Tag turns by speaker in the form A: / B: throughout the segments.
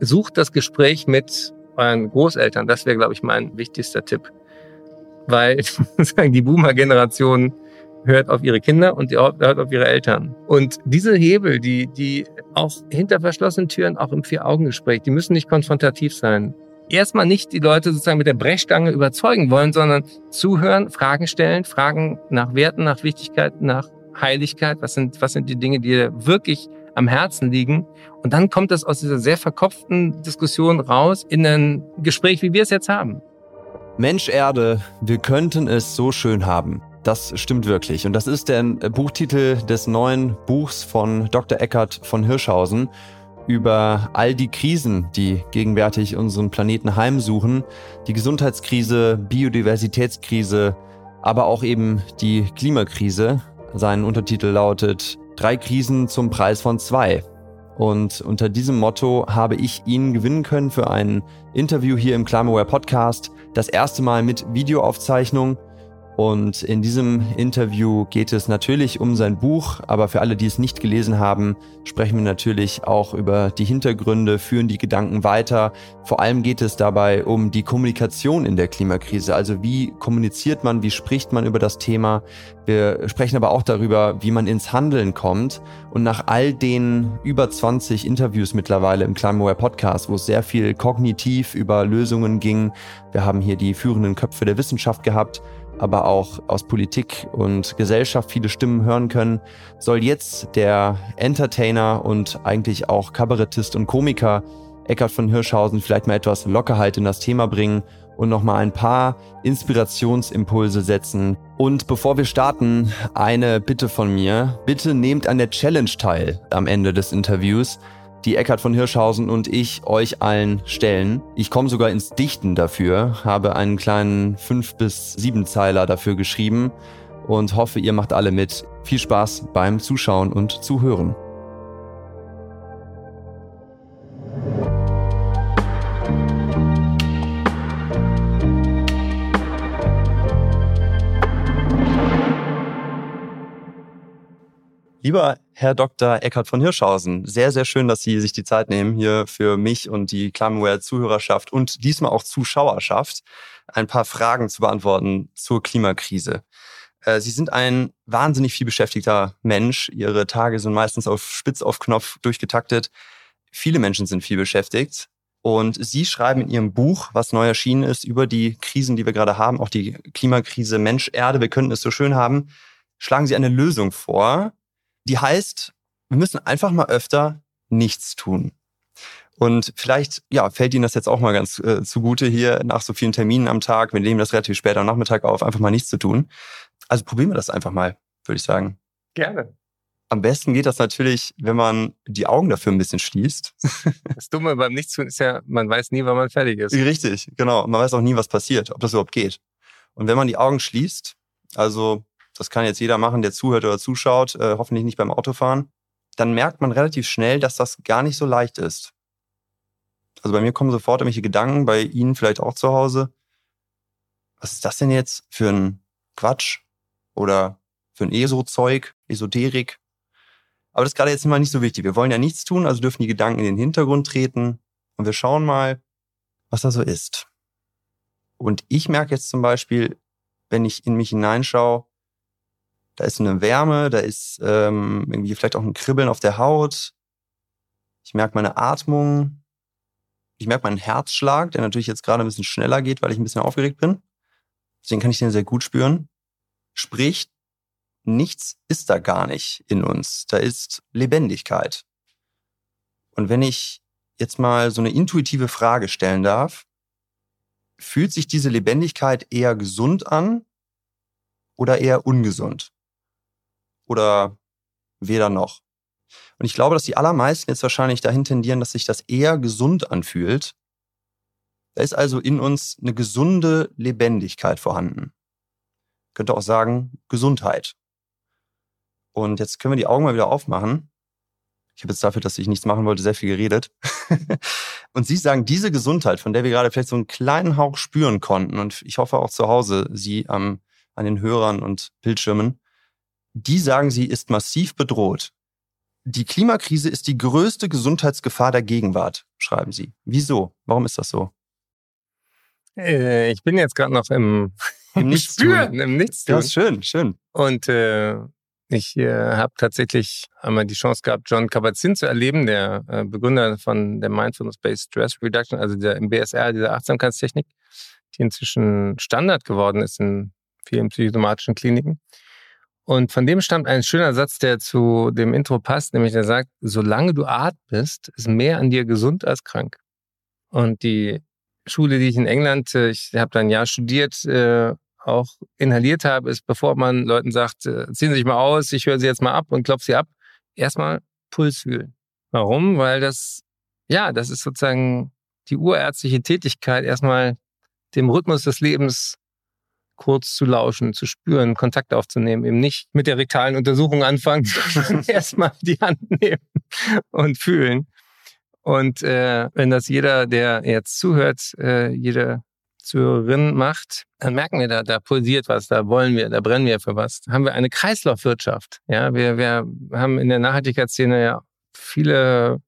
A: sucht das Gespräch mit euren Großeltern. Das wäre, glaube ich, mein wichtigster Tipp. Weil die Boomer-Generation hört auf ihre Kinder und die hört auf ihre Eltern. Und diese Hebel, die, die auch hinter verschlossenen Türen, auch im Vier-Augen-Gespräch, die müssen nicht konfrontativ sein. Erstmal nicht die Leute sozusagen mit der Brechstange überzeugen wollen, sondern zuhören, Fragen stellen, Fragen nach Werten, nach Wichtigkeit, nach Heiligkeit. Was sind, was sind die Dinge, die wirklich am Herzen liegen? Und dann kommt das aus dieser sehr verkopften Diskussion raus in ein Gespräch, wie wir es jetzt haben.
B: Mensch Erde, wir könnten es so schön haben. Das stimmt wirklich. Und das ist der Buchtitel des neuen Buchs von Dr. Eckart von Hirschhausen über all die Krisen, die gegenwärtig unseren Planeten heimsuchen. Die Gesundheitskrise, Biodiversitätskrise, aber auch eben die Klimakrise. Sein Untertitel lautet Drei Krisen zum Preis von zwei. Und unter diesem Motto habe ich ihn gewinnen können für ein Interview hier im Climaware Podcast. Das erste Mal mit Videoaufzeichnung und in diesem Interview geht es natürlich um sein Buch, aber für alle, die es nicht gelesen haben, sprechen wir natürlich auch über die Hintergründe, führen die Gedanken weiter. Vor allem geht es dabei um die Kommunikation in der Klimakrise. Also wie kommuniziert man, wie spricht man über das Thema. Wir sprechen aber auch darüber, wie man ins Handeln kommt. Und nach all den über 20 Interviews mittlerweile im Climaware Podcast, wo es sehr viel kognitiv über Lösungen ging, wir haben hier die führenden Köpfe der Wissenschaft gehabt, aber auch aus Politik und Gesellschaft viele Stimmen hören können, soll jetzt der Entertainer und eigentlich auch Kabarettist und Komiker Eckhard von Hirschhausen vielleicht mal etwas Lockerheit in das Thema bringen und nochmal ein paar Inspirationsimpulse setzen. Und bevor wir starten, eine Bitte von mir. Bitte nehmt an der Challenge teil am Ende des Interviews die Eckhard von Hirschhausen und ich euch allen stellen. Ich komme sogar ins Dichten dafür, habe einen kleinen fünf bis sieben Zeiler dafür geschrieben und hoffe, ihr macht alle mit. Viel Spaß beim Zuschauen und Zuhören. Lieber Herr Dr. Eckhard von Hirschhausen, sehr, sehr schön, dass Sie sich die Zeit nehmen, hier für mich und die Climaware-Zuhörerschaft und diesmal auch Zuschauerschaft ein paar Fragen zu beantworten zur Klimakrise. Äh, Sie sind ein wahnsinnig viel beschäftigter Mensch. Ihre Tage sind meistens auf Spitz auf Knopf durchgetaktet. Viele Menschen sind viel beschäftigt. Und Sie schreiben in Ihrem Buch, was neu erschienen ist, über die Krisen, die wir gerade haben, auch die Klimakrise Mensch, Erde, wir könnten es so schön haben, schlagen Sie eine Lösung vor, die heißt, wir müssen einfach mal öfter nichts tun. Und vielleicht ja, fällt Ihnen das jetzt auch mal ganz äh, zugute hier nach so vielen Terminen am Tag. Wir nehmen das relativ spät am Nachmittag auf, einfach mal nichts zu tun. Also probieren wir das einfach mal, würde ich sagen.
A: Gerne.
B: Am besten geht das natürlich, wenn man die Augen dafür ein bisschen schließt.
A: Das Dumme beim Nichtstun ist ja, man weiß nie, wann man fertig ist.
B: Richtig, genau. Man weiß auch nie, was passiert, ob das überhaupt geht. Und wenn man die Augen schließt, also das kann jetzt jeder machen, der zuhört oder zuschaut, äh, hoffentlich nicht beim Autofahren, dann merkt man relativ schnell, dass das gar nicht so leicht ist. Also bei mir kommen sofort irgendwelche Gedanken, bei Ihnen vielleicht auch zu Hause. Was ist das denn jetzt für ein Quatsch oder für ein ESO-Zeug, Esoterik? Aber das ist gerade jetzt mal nicht so wichtig. Wir wollen ja nichts tun, also dürfen die Gedanken in den Hintergrund treten und wir schauen mal, was da so ist. Und ich merke jetzt zum Beispiel, wenn ich in mich hineinschaue, da ist eine Wärme, da ist ähm, irgendwie vielleicht auch ein Kribbeln auf der Haut. Ich merke meine Atmung. Ich merke meinen Herzschlag, der natürlich jetzt gerade ein bisschen schneller geht, weil ich ein bisschen aufgeregt bin. Deswegen kann ich den sehr gut spüren. Sprich, nichts ist da gar nicht in uns. Da ist Lebendigkeit. Und wenn ich jetzt mal so eine intuitive Frage stellen darf, fühlt sich diese Lebendigkeit eher gesund an oder eher ungesund? Oder weder noch. Und ich glaube, dass die allermeisten jetzt wahrscheinlich dahin tendieren, dass sich das eher gesund anfühlt. Da ist also in uns eine gesunde Lebendigkeit vorhanden. Ich könnte auch sagen, Gesundheit. Und jetzt können wir die Augen mal wieder aufmachen. Ich habe jetzt dafür, dass ich nichts machen wollte, sehr viel geredet. und Sie sagen, diese Gesundheit, von der wir gerade vielleicht so einen kleinen Hauch spüren konnten, und ich hoffe auch zu Hause, Sie ähm, an den Hörern und Bildschirmen, die sagen, sie ist massiv bedroht. Die Klimakrise ist die größte Gesundheitsgefahr der Gegenwart, schreiben Sie. Wieso? Warum ist das so?
A: Äh, ich bin jetzt gerade noch im,
B: Im Nichtstun.
A: im Nichtstun.
B: Ja, ist schön, schön.
A: Und äh, ich äh, habe tatsächlich einmal die Chance gehabt, John Kabat-Zinn zu erleben, der äh, Begründer von der Mindfulness-Based Stress Reduction, also der im BSR, dieser Achtsamkeitstechnik, die inzwischen Standard geworden ist in vielen psychosomatischen Kliniken. Und von dem stammt ein schöner Satz, der zu dem Intro passt, nämlich der sagt, solange du atmest, ist mehr an dir gesund als krank. Und die Schule, die ich in England, äh, ich habe da ein Jahr studiert, äh, auch inhaliert habe, ist, bevor man Leuten sagt, äh, ziehen Sie sich mal aus, ich höre Sie jetzt mal ab und klopfe Sie ab, erstmal Puls fühlen. Warum? Weil das, ja, das ist sozusagen die urärztliche Tätigkeit, erstmal dem Rhythmus des Lebens kurz zu lauschen, zu spüren, Kontakt aufzunehmen, eben nicht mit der rektalen Untersuchung anfangen, sondern erstmal die Hand nehmen und fühlen. Und äh, wenn das jeder, der jetzt zuhört, äh, jede Zuhörerin macht, dann merken wir, da, da pulsiert was, da wollen wir, da brennen wir für was. Haben wir eine Kreislaufwirtschaft. Ja, wir, wir haben in der Nachhaltigkeitsszene ja viele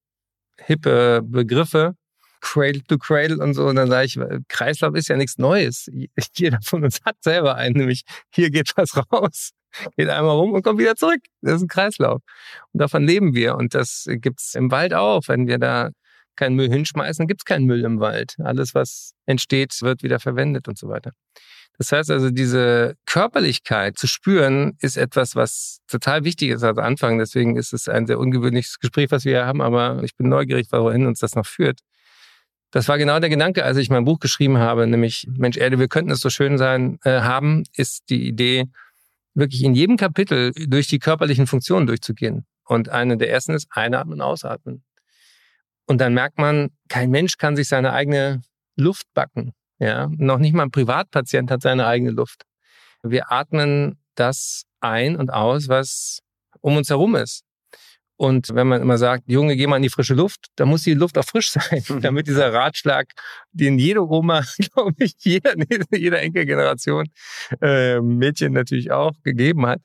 A: hippe Begriffe, Cradle to Cradle und so. Und dann sage ich, Kreislauf ist ja nichts Neues. Jeder von uns hat selber einen, nämlich hier geht was raus, geht einmal rum und kommt wieder zurück. Das ist ein Kreislauf. Und davon leben wir. Und das gibt's im Wald auch. Wenn wir da keinen Müll hinschmeißen, gibt es keinen Müll im Wald. Alles, was entsteht, wird wieder verwendet und so weiter. Das heißt also, diese Körperlichkeit zu spüren, ist etwas, was total wichtig ist als Anfang. Deswegen ist es ein sehr ungewöhnliches Gespräch, was wir haben, aber ich bin neugierig, wohin uns das noch führt. Das war genau der Gedanke, als ich mein Buch geschrieben habe, nämlich Mensch Erde, wir könnten es so schön sein äh, haben, ist die Idee, wirklich in jedem Kapitel durch die körperlichen Funktionen durchzugehen. Und eine der ersten ist einatmen, ausatmen. Und dann merkt man, kein Mensch kann sich seine eigene Luft backen. Ja, noch nicht mal ein Privatpatient hat seine eigene Luft. Wir atmen das ein und aus, was um uns herum ist. Und wenn man immer sagt, Junge, geh mal in die frische Luft, dann muss die Luft auch frisch sein, damit dieser Ratschlag, den jede Oma, glaube ich, jeder, jeder Enkelgeneration, äh, Mädchen natürlich auch gegeben hat,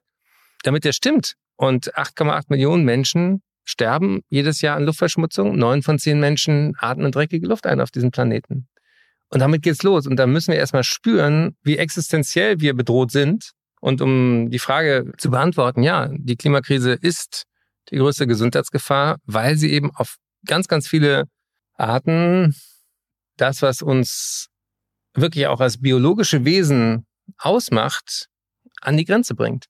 A: damit der stimmt. Und 8,8 Millionen Menschen sterben jedes Jahr an Luftverschmutzung. Neun von zehn Menschen atmen dreckige Luft ein auf diesem Planeten. Und damit geht's los. Und da müssen wir erstmal spüren, wie existenziell wir bedroht sind. Und um die Frage zu beantworten, ja, die Klimakrise ist die größte Gesundheitsgefahr, weil sie eben auf ganz, ganz viele Arten das, was uns wirklich auch als biologische Wesen ausmacht, an die Grenze bringt.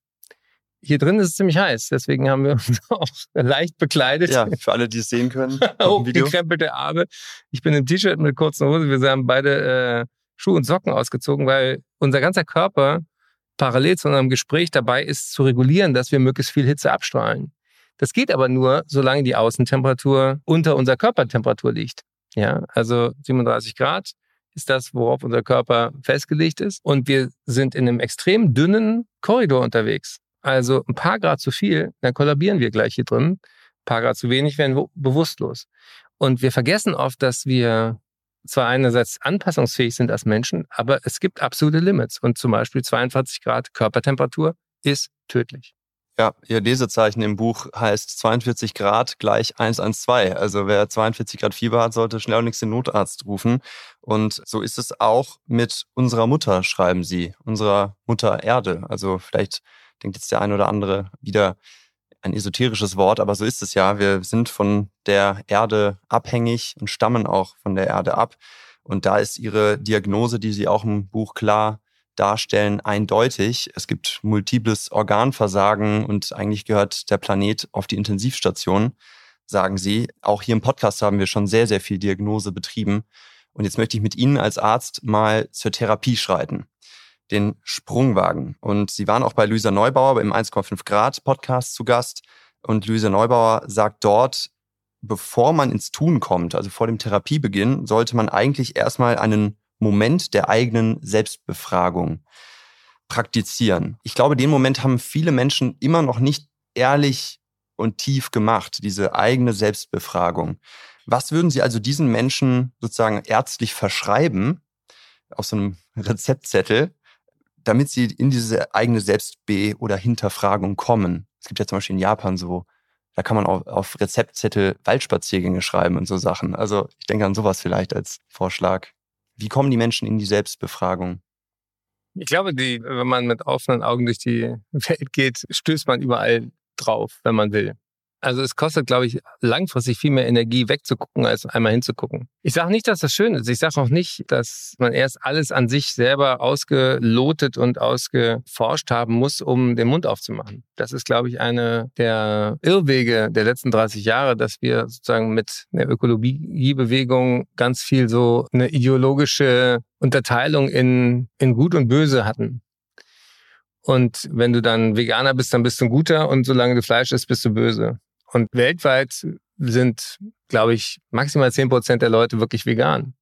A: Hier drin ist es ziemlich heiß, deswegen haben wir uns auch leicht bekleidet.
B: Ja, für alle, die es sehen können.
A: Hochgekrempelte Arme. Ich bin im T-Shirt mit kurzen Hose. Wir haben beide äh, Schuhe und Socken ausgezogen, weil unser ganzer Körper parallel zu unserem Gespräch dabei ist, zu regulieren, dass wir möglichst viel Hitze abstrahlen. Das geht aber nur, solange die Außentemperatur unter unserer Körpertemperatur liegt. Ja, also 37 Grad ist das, worauf unser Körper festgelegt ist. Und wir sind in einem extrem dünnen Korridor unterwegs. Also ein paar Grad zu viel, dann kollabieren wir gleich hier drin. Ein paar Grad zu wenig werden bewusstlos. Und wir vergessen oft, dass wir zwar einerseits anpassungsfähig sind als Menschen, aber es gibt absolute Limits. Und zum Beispiel 42 Grad Körpertemperatur ist tödlich.
B: Ja, Ihr Lesezeichen im Buch heißt 42 Grad gleich 112. Also wer 42 Grad Fieber hat, sollte schleunigst den Notarzt rufen. Und so ist es auch mit unserer Mutter, schreiben Sie, unserer Mutter Erde. Also vielleicht denkt jetzt der ein oder andere wieder ein esoterisches Wort, aber so ist es ja. Wir sind von der Erde abhängig und stammen auch von der Erde ab. Und da ist Ihre Diagnose, die Sie auch im Buch klar darstellen, eindeutig. Es gibt multiples Organversagen und eigentlich gehört der Planet auf die Intensivstation, sagen Sie. Auch hier im Podcast haben wir schon sehr, sehr viel Diagnose betrieben. Und jetzt möchte ich mit Ihnen als Arzt mal zur Therapie schreiten den Sprungwagen. Und sie waren auch bei Luisa Neubauer im 1,5 Grad Podcast zu Gast. Und Luisa Neubauer sagt dort, bevor man ins Tun kommt, also vor dem Therapiebeginn, sollte man eigentlich erstmal einen Moment der eigenen Selbstbefragung praktizieren. Ich glaube, den Moment haben viele Menschen immer noch nicht ehrlich und tief gemacht, diese eigene Selbstbefragung. Was würden Sie also diesen Menschen sozusagen ärztlich verschreiben, auf so einem Rezeptzettel, damit sie in diese eigene Selbstbe- oder Hinterfragung kommen. Es gibt ja zum Beispiel in Japan so Da kann man auch auf Rezeptzettel Waldspaziergänge schreiben und so Sachen. Also ich denke an sowas vielleicht als Vorschlag. Wie kommen die Menschen in die Selbstbefragung?
A: Ich glaube, die, wenn man mit offenen Augen durch die Welt geht, stößt man überall drauf, wenn man will. Also es kostet, glaube ich, langfristig viel mehr Energie wegzugucken, als einmal hinzugucken. Ich sage nicht, dass das schön ist. Ich sage auch nicht, dass man erst alles an sich selber ausgelotet und ausgeforscht haben muss, um den Mund aufzumachen. Das ist, glaube ich, eine der Irrwege der letzten 30 Jahre, dass wir sozusagen mit der Ökologiebewegung ganz viel so eine ideologische Unterteilung in, in Gut und Böse hatten. Und wenn du dann Veganer bist, dann bist du ein guter und solange du Fleisch isst, bist du böse. Und weltweit sind, glaube ich, maximal zehn Prozent der Leute wirklich vegan.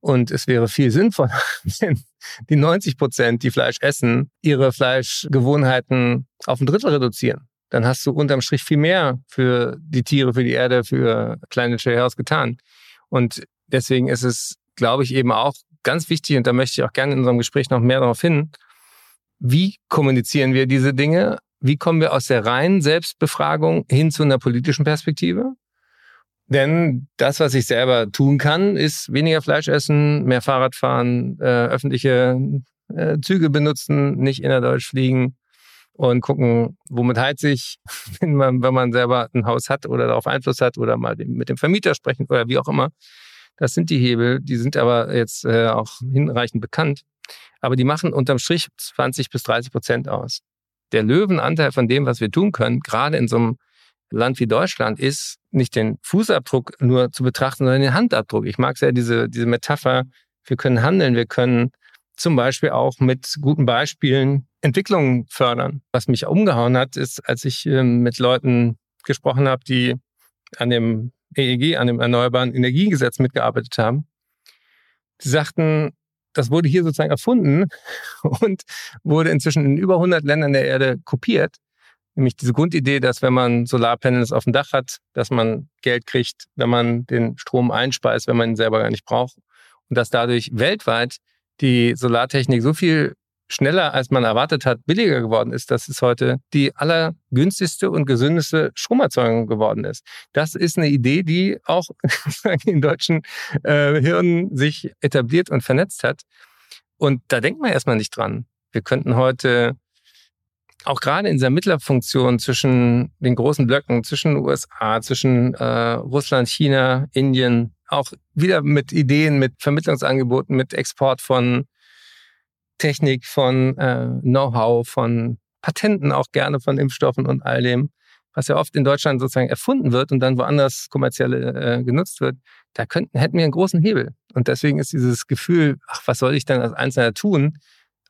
A: Und es wäre viel sinnvoller, wenn die 90 Prozent, die Fleisch essen, ihre Fleischgewohnheiten auf ein Drittel reduzieren. Dann hast du unterm Strich viel mehr für die Tiere, für die Erde, für kleine Sharehouse getan. Und deswegen ist es, glaube ich, eben auch ganz wichtig, und da möchte ich auch gerne in unserem Gespräch noch mehr darauf hin, wie kommunizieren wir diese Dinge wie kommen wir aus der reinen Selbstbefragung hin zu einer politischen Perspektive? Denn das, was ich selber tun kann, ist weniger Fleisch essen, mehr Fahrrad fahren, äh, öffentliche äh, Züge benutzen, nicht innerdeutsch fliegen und gucken, womit heizt ich, wenn man, wenn man selber ein Haus hat oder darauf Einfluss hat oder mal mit dem Vermieter sprechen oder wie auch immer. Das sind die Hebel, die sind aber jetzt äh, auch hinreichend bekannt. Aber die machen unterm Strich 20 bis 30 Prozent aus der Löwenanteil von dem, was wir tun können, gerade in so einem Land wie Deutschland, ist nicht den Fußabdruck nur zu betrachten, sondern den Handabdruck. Ich mag sehr diese, diese Metapher, wir können handeln, wir können zum Beispiel auch mit guten Beispielen Entwicklungen fördern. Was mich umgehauen hat, ist, als ich ähm, mit Leuten gesprochen habe, die an dem EEG, an dem Erneuerbaren Energiegesetz mitgearbeitet haben. Die sagten, das wurde hier sozusagen erfunden und wurde inzwischen in über 100 Ländern der Erde kopiert. Nämlich diese Grundidee, dass wenn man Solarpanels auf dem Dach hat, dass man Geld kriegt, wenn man den Strom einspeist, wenn man ihn selber gar nicht braucht. Und dass dadurch weltweit die Solartechnik so viel schneller, als man erwartet hat, billiger geworden ist, dass es heute die allergünstigste und gesündeste Stromerzeugung geworden ist. Das ist eine Idee, die auch in deutschen äh, Hirnen sich etabliert und vernetzt hat. Und da denkt man erstmal nicht dran. Wir könnten heute auch gerade in dieser Mittlerfunktion zwischen den großen Blöcken, zwischen USA, zwischen äh, Russland, China, Indien, auch wieder mit Ideen, mit Vermittlungsangeboten, mit Export von Technik, von äh, Know-how, von Patenten auch gerne von Impfstoffen und all dem, was ja oft in Deutschland sozusagen erfunden wird und dann woanders kommerziell äh, genutzt wird, da könnten, hätten wir einen großen Hebel. Und deswegen ist dieses Gefühl, ach, was soll ich denn als Einzelner tun,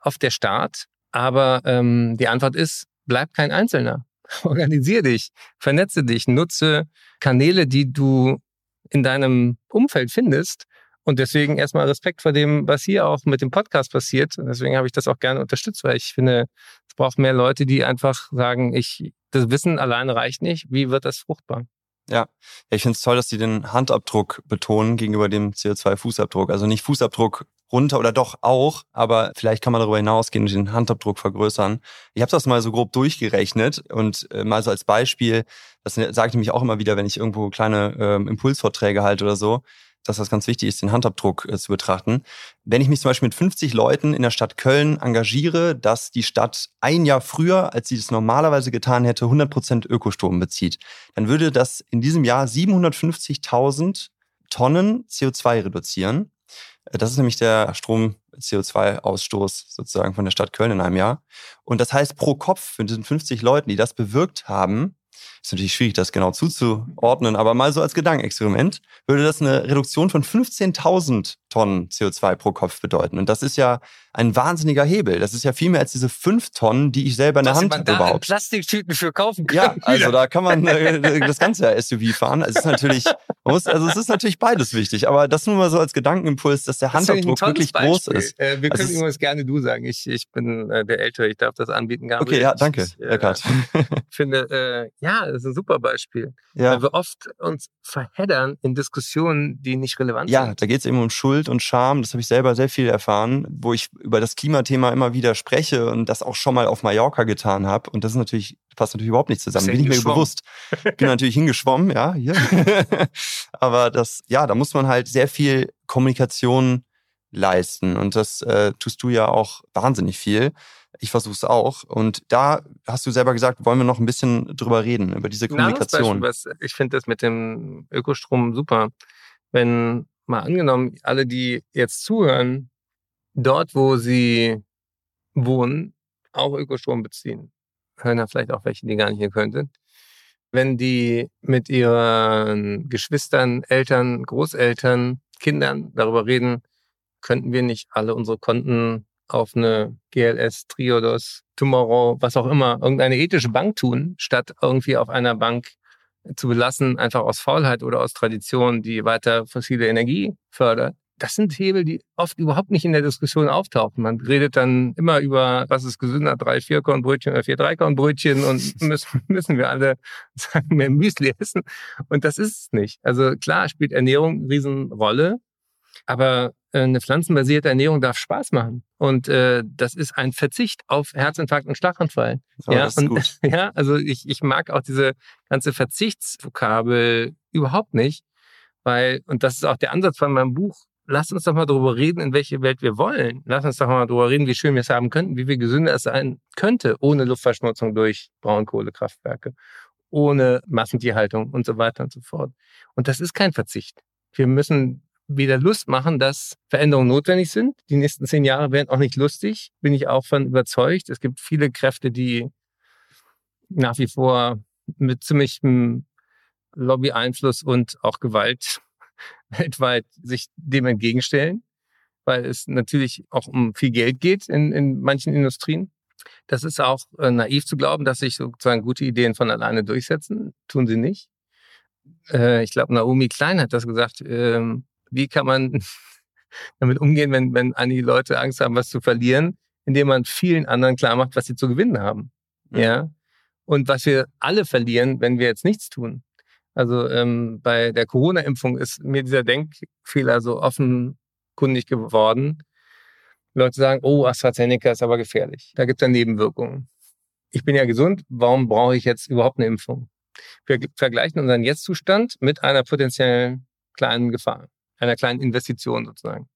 A: oft der Staat. Aber ähm, die Antwort ist, bleib kein Einzelner. Organisier dich, vernetze dich, nutze Kanäle, die du in deinem Umfeld findest und deswegen erstmal Respekt vor dem, was hier auch mit dem Podcast passiert. Und deswegen habe ich das auch gerne unterstützt, weil ich finde, es braucht mehr Leute, die einfach sagen, ich, das Wissen alleine reicht nicht. Wie wird das fruchtbar?
B: Ja, ich finde es toll, dass Sie den Handabdruck betonen gegenüber dem CO2-Fußabdruck. Also nicht Fußabdruck runter oder doch auch, aber vielleicht kann man darüber hinausgehen und den Handabdruck vergrößern. Ich habe das mal so grob durchgerechnet und äh, mal so als Beispiel, das sage ich nämlich auch immer wieder, wenn ich irgendwo kleine äh, Impulsvorträge halte oder so dass das ganz wichtig ist, den Handabdruck äh, zu betrachten. Wenn ich mich zum Beispiel mit 50 Leuten in der Stadt Köln engagiere, dass die Stadt ein Jahr früher, als sie es normalerweise getan hätte, 100 Prozent Ökostrom bezieht, dann würde das in diesem Jahr 750.000 Tonnen CO2 reduzieren. Äh, das ist nämlich der Strom-CO2-Ausstoß sozusagen von der Stadt Köln in einem Jahr. Und das heißt, pro Kopf von diesen 50 Leuten, die das bewirkt haben, ist natürlich schwierig, das genau zuzuordnen, aber mal so als Gedankenexperiment würde das eine Reduktion von 15.000 Tonnen CO2 pro Kopf bedeuten. Und das ist ja ein wahnsinniger Hebel. Das ist ja viel mehr als diese fünf Tonnen, die ich selber in der Hand
A: man da überhaupt. Plastiktüten für kaufen kann.
B: Ja, also da kann man äh, das ganze SUV fahren. Es ist natürlich, muss, also es ist natürlich beides wichtig, aber das nur mal so als Gedankenimpuls, dass der Handabdruck wirklich Beispiel. groß ist.
A: Äh, wir können also übrigens gerne du sagen. Ich, ich bin äh, der Ältere, ich darf das anbieten.
B: Gabriel. Okay, ja, danke, ich, äh, Eckart.
A: finde, äh, ja, das ist ein super Beispiel. Ja. Weil wir oft uns verheddern in Diskussionen, die nicht relevant
B: ja,
A: sind.
B: Ja, da geht es eben um Schuld und Charme. Das habe ich selber sehr viel erfahren, wo ich über das Klimathema immer wieder spreche und das auch schon mal auf Mallorca getan habe. Und das ist natürlich, passt natürlich überhaupt nicht zusammen. Bin ich mir bewusst. Bin natürlich hingeschwommen, ja, hier. Aber das, ja, da muss man halt sehr viel Kommunikation leisten. Und das äh, tust du ja auch wahnsinnig viel. Ich versuche es auch. Und da hast du selber gesagt, wollen wir noch ein bisschen drüber reden, über diese Kommunikation.
A: Beispiel, ich finde das mit dem Ökostrom super. Wenn mal angenommen, alle, die jetzt zuhören, dort, wo sie wohnen, auch Ökostrom beziehen, hören da vielleicht auch welche, die gar nicht hier könnten. Wenn die mit ihren Geschwistern, Eltern, Großeltern, Kindern darüber reden, könnten wir nicht alle unsere Konten auf eine GLS, Triodos, Tomorrow, was auch immer, irgendeine ethische Bank tun, statt irgendwie auf einer Bank zu belassen, einfach aus Faulheit oder aus Tradition, die weiter fossile Energie fördert. Das sind Hebel, die oft überhaupt nicht in der Diskussion auftauchen. Man redet dann immer über, was ist gesünder, drei Vierkornbrötchen oder vier Dreikornbrötchen und müssen, müssen wir alle sagen, mehr Müsli essen. Und das ist es nicht. Also klar spielt Ernährung eine Riesenrolle, aber äh, eine pflanzenbasierte Ernährung darf Spaß machen. Und äh, das ist ein Verzicht auf Herzinfarkt und Schlaganfall.
B: Oh, ja, und,
A: ja, also ich, ich mag auch diese ganze Verzichtsvokabel überhaupt nicht, weil, und das ist auch der Ansatz von meinem Buch, lass uns doch mal darüber reden, in welche Welt wir wollen. Lass uns doch mal darüber reden, wie schön wir es haben könnten, wie viel gesünder es sein könnte, ohne Luftverschmutzung durch Braunkohlekraftwerke, ohne Massentierhaltung und so weiter und so fort. Und das ist kein Verzicht. Wir müssen wieder Lust machen, dass Veränderungen notwendig sind. Die nächsten zehn Jahre werden auch nicht lustig, bin ich auch von überzeugt. Es gibt viele Kräfte, die nach wie vor mit ziemlichem Lobby-Einfluss und auch Gewalt weltweit sich dem entgegenstellen, weil es natürlich auch um viel Geld geht in, in manchen Industrien. Das ist auch äh, naiv zu glauben, dass sich sozusagen gute Ideen von alleine durchsetzen. Tun sie nicht. Äh, ich glaube, Naomi Klein hat das gesagt. Ähm, wie kann man damit umgehen, wenn, wenn einige Leute Angst haben, was zu verlieren, indem man vielen anderen klar macht, was sie zu gewinnen haben. Mhm. Ja. Und was wir alle verlieren, wenn wir jetzt nichts tun. Also ähm, bei der Corona-Impfung ist mir dieser Denkfehler so offenkundig geworden. Leute sagen, oh, AstraZeneca ist aber gefährlich. Da gibt es ja Nebenwirkungen. Ich bin ja gesund, warum brauche ich jetzt überhaupt eine Impfung? Wir vergleichen unseren Jetztzustand mit einer potenziellen kleinen Gefahr einer kleinen Investition sozusagen.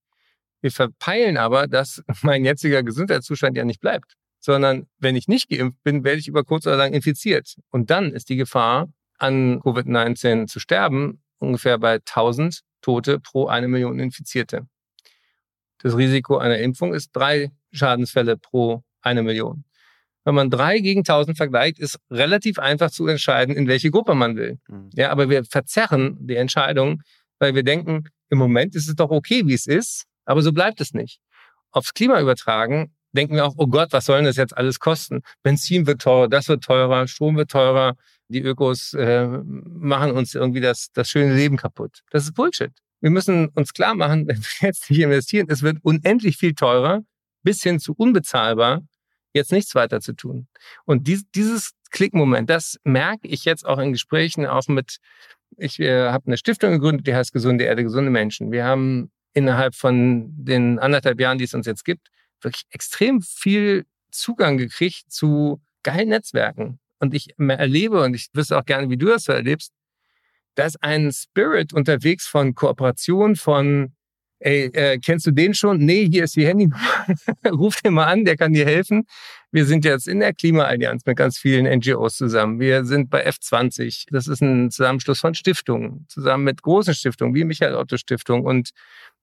A: Wir verpeilen aber, dass mein jetziger Gesundheitszustand ja nicht bleibt, sondern wenn ich nicht geimpft bin, werde ich über kurz oder lang infiziert. Und dann ist die Gefahr, an Covid-19 zu sterben, ungefähr bei 1000 Tote pro eine Million Infizierte. Das Risiko einer Impfung ist drei Schadensfälle pro eine Million. Wenn man drei gegen 1000 vergleicht, ist relativ einfach zu entscheiden, in welche Gruppe man will. Mhm. Ja, aber wir verzerren die Entscheidung, weil wir denken, im Moment ist es doch okay, wie es ist, aber so bleibt es nicht. Aufs Klima übertragen, denken wir auch, oh Gott, was soll denn das jetzt alles kosten? Benzin wird teurer, das wird teurer, Strom wird teurer, die Ökos äh, machen uns irgendwie das, das schöne Leben kaputt. Das ist Bullshit. Wir müssen uns klar machen, wenn wir jetzt nicht investieren, es wird unendlich viel teurer, bis hin zu unbezahlbar, jetzt nichts weiter zu tun. Und dies, dieses Klickmoment, das merke ich jetzt auch in Gesprächen, auch mit ich äh, habe eine Stiftung gegründet, die heißt Gesunde Erde, gesunde Menschen. Wir haben innerhalb von den anderthalb Jahren, die es uns jetzt gibt, wirklich extrem viel Zugang gekriegt zu geilen Netzwerken. Und ich erlebe, und ich wüsste auch gerne, wie du das so erlebst, da ist ein Spirit unterwegs von Kooperation, von ey, äh, kennst du den schon? Nee, hier ist die Handy. Ruf den mal an, der kann dir helfen. Wir sind jetzt in der Klimaallianz mit ganz vielen NGOs zusammen. Wir sind bei F20. Das ist ein Zusammenschluss von Stiftungen, zusammen mit großen Stiftungen, wie Michael Otto Stiftung. Und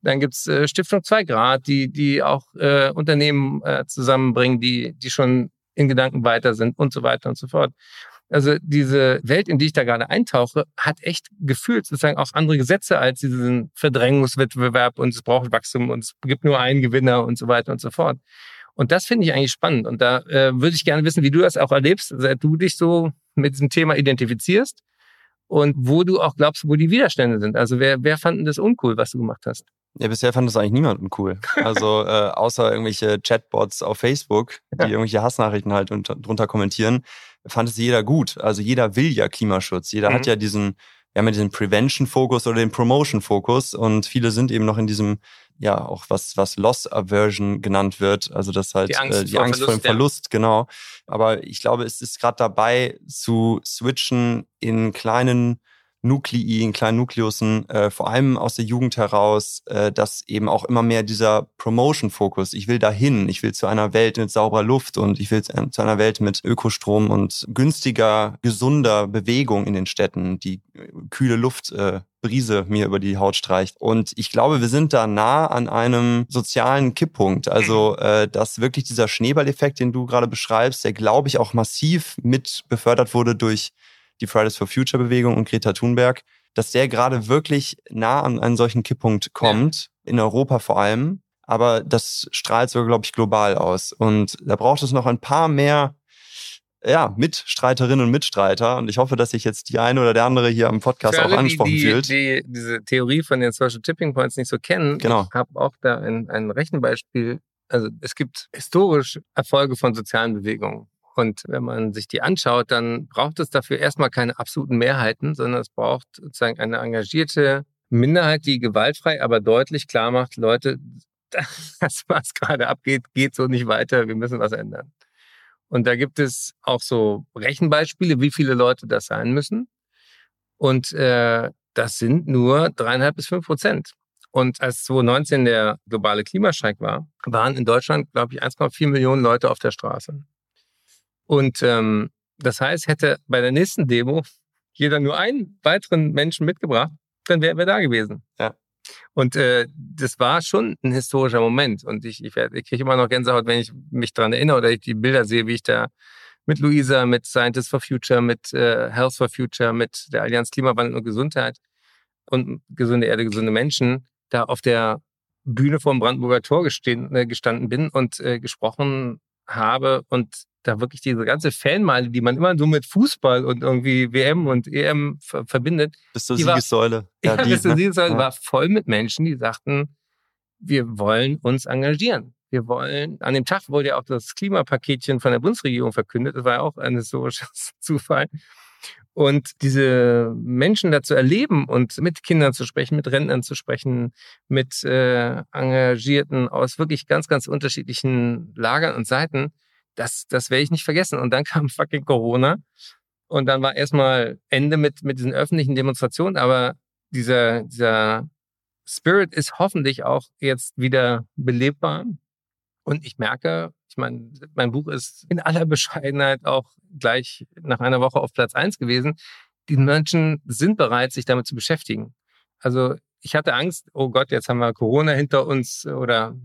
A: dann gibt's äh, Stiftung 2 Grad, die, die auch äh, Unternehmen äh, zusammenbringen, die, die schon in Gedanken weiter sind und so weiter und so fort. Also diese Welt, in die ich da gerade eintauche, hat echt gefühlt sozusagen auch andere Gesetze als diesen Verdrängungswettbewerb und es braucht Wachstum und es gibt nur einen Gewinner und so weiter und so fort. Und das finde ich eigentlich spannend. Und da äh, würde ich gerne wissen, wie du das auch erlebst, seit du dich so mit diesem Thema identifizierst und wo du auch glaubst, wo die Widerstände sind. Also wer, wer fand denn das uncool, was du gemacht hast?
B: Ja, bisher fand das eigentlich niemand uncool. Also äh, außer irgendwelche Chatbots auf Facebook, die ja. irgendwelche Hassnachrichten halt unter, drunter kommentieren fand es jeder gut. Also jeder will ja Klimaschutz. Jeder mhm. hat ja diesen, ja, mit diesem Prevention-Fokus oder den Promotion-Fokus und viele sind eben noch in diesem ja auch was, was Loss Aversion genannt wird. Also das halt
A: Die Angst
B: äh, die
A: vor
B: Angst vor dem
A: Verlust, ja.
B: Verlust, genau. Aber ich glaube, es ist gerade dabei zu switchen in kleinen Nuklei, in kleinen Nukliussen, äh, vor allem aus der Jugend heraus, äh, dass eben auch immer mehr dieser Promotion-Fokus, ich will dahin, ich will zu einer Welt mit sauberer Luft und ich will zu zu einer Welt mit Ökostrom und günstiger, gesunder Bewegung in den Städten, die äh, kühle Luft äh, Brise mir über die Haut streicht. Und ich glaube, wir sind da nah an einem sozialen Kipppunkt. Also, äh, dass wirklich dieser Schneeballeffekt, den du gerade beschreibst, der, glaube ich, auch massiv mit befördert wurde durch die Fridays for Future Bewegung und Greta Thunberg, dass der gerade wirklich nah an einen solchen Kipppunkt kommt, in Europa vor allem. Aber das strahlt sogar, glaube ich, global aus. Und da braucht es noch ein paar mehr ja, Mitstreiterinnen und Mitstreiter. Und ich hoffe, dass sich jetzt die eine oder der andere hier am Podcast
A: Für
B: auch
A: alle,
B: angesprochen
A: die, die,
B: fühlt.
A: die diese Theorie von den Social Tipping Points nicht so kennen,
B: Genau.
A: ich habe auch da ein, ein Rechenbeispiel. Also es gibt historisch Erfolge von sozialen Bewegungen. Und wenn man sich die anschaut, dann braucht es dafür erstmal keine absoluten Mehrheiten, sondern es braucht sozusagen eine engagierte Minderheit, die gewaltfrei, aber deutlich klar macht, Leute, das, was gerade abgeht, geht so nicht weiter, wir müssen was ändern. Und da gibt es auch so Rechenbeispiele, wie viele Leute das sein müssen. Und äh, das sind nur dreieinhalb bis fünf Prozent. Und als 2019 der globale Klimastreik war, waren in Deutschland, glaube ich, 1,4 Millionen Leute auf der Straße. Und ähm, das heißt, hätte bei der nächsten Demo jeder nur einen weiteren Menschen mitgebracht, dann wären wir da gewesen.
B: Ja.
A: Und äh, das war schon ein historischer Moment. Und ich, ich, ich kriege immer noch Gänsehaut, wenn ich mich dran erinnere oder ich die Bilder sehe, wie ich da mit Luisa, mit Scientists for Future, mit äh, Health for Future, mit der Allianz Klimawandel und Gesundheit und gesunde Erde, gesunde Menschen da auf der Bühne vom Brandenburger Tor gestehen, äh, gestanden bin und äh, gesprochen habe und da wirklich diese ganze Fanmeile, die man immer so mit Fußball und irgendwie WM und EM ver verbindet,
B: Bis zur
A: die war-
B: Siegessäule.
A: ja,
B: die,
A: das
B: ne?
A: ist
B: Ja.
A: war voll mit Menschen, die sagten, wir wollen uns engagieren. Wir wollen, an dem Tag wurde ja auch das Klimapaketchen von der Bundesregierung verkündet. Das war ja auch ein historischer Zufall. Und diese Menschen dazu erleben und mit Kindern zu sprechen, mit Rentnern zu sprechen, mit äh, Engagierten aus wirklich ganz, ganz unterschiedlichen Lagern und Seiten, das, das werde ich nicht vergessen. Und dann kam fucking Corona. Und dann war erstmal Ende mit, mit diesen öffentlichen Demonstrationen. Aber dieser, dieser Spirit ist hoffentlich auch jetzt wieder belebbar. Und ich merke, ich meine, mein Buch ist in aller Bescheidenheit auch gleich nach einer Woche auf Platz eins gewesen. Die Menschen sind bereit, sich damit zu beschäftigen. Also ich hatte Angst, oh Gott, jetzt haben wir Corona hinter uns oder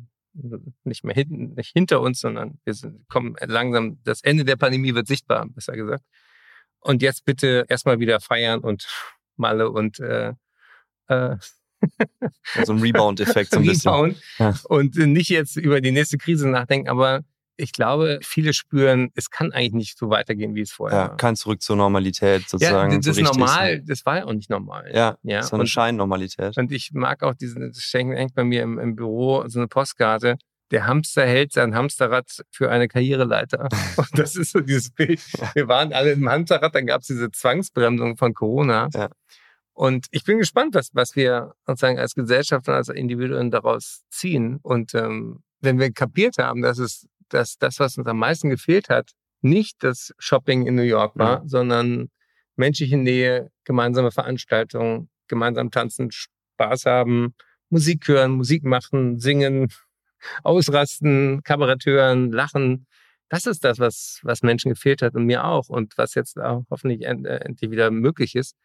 A: nicht mehr hinten, nicht hinter uns, sondern wir sind, kommen langsam, das Ende der Pandemie wird sichtbar, besser gesagt. Und jetzt bitte erstmal wieder feiern und Malle und äh, äh,
B: so ein Rebound-Effekt so ein bisschen.
A: Rebound
B: Ja.
A: und nicht jetzt über die nächste Krise nachdenken. Aber ich glaube, viele spüren, es kann eigentlich nicht so weitergehen, wie es vorher
B: Ja,
A: war.
B: kein Zurück zur Normalität
A: Ja,
B: sozusagen.
A: das
B: so
A: ist normal. Das war ja auch nicht normal.
B: Ja,
A: ja.
B: so eine
A: und,
B: Scheinnormalität.
A: und ich mag auch diesen, das hängt hängt bei mir im, im Büro so eine Postkarte. Der Hamster hält sein Hamsterrad für eine Karriereleiter. Und das ist so dieses Bild. Wir waren alle im Hamsterrad, dann gab es diese Zwangsbremsung von Corona.
B: Ja.
A: Und ich bin gespannt, was, was wir sozusagen als Gesellschaft und als Individuen daraus ziehen. Und ähm, wenn wir kapiert haben, dass es dass das, was uns am meisten gefehlt hat, nicht das Shopping in New York war, sondern menschliche Nähe, gemeinsame Veranstaltungen, gemeinsam tanzen, Spaß haben, Musik hören, Musik machen, singen, ausrasten, Kabarett hören, lachen. Das ist das, was, was Menschen gefehlt hat und mir auch und was jetzt auch hoffentlich äh, endlich wieder möglich ist.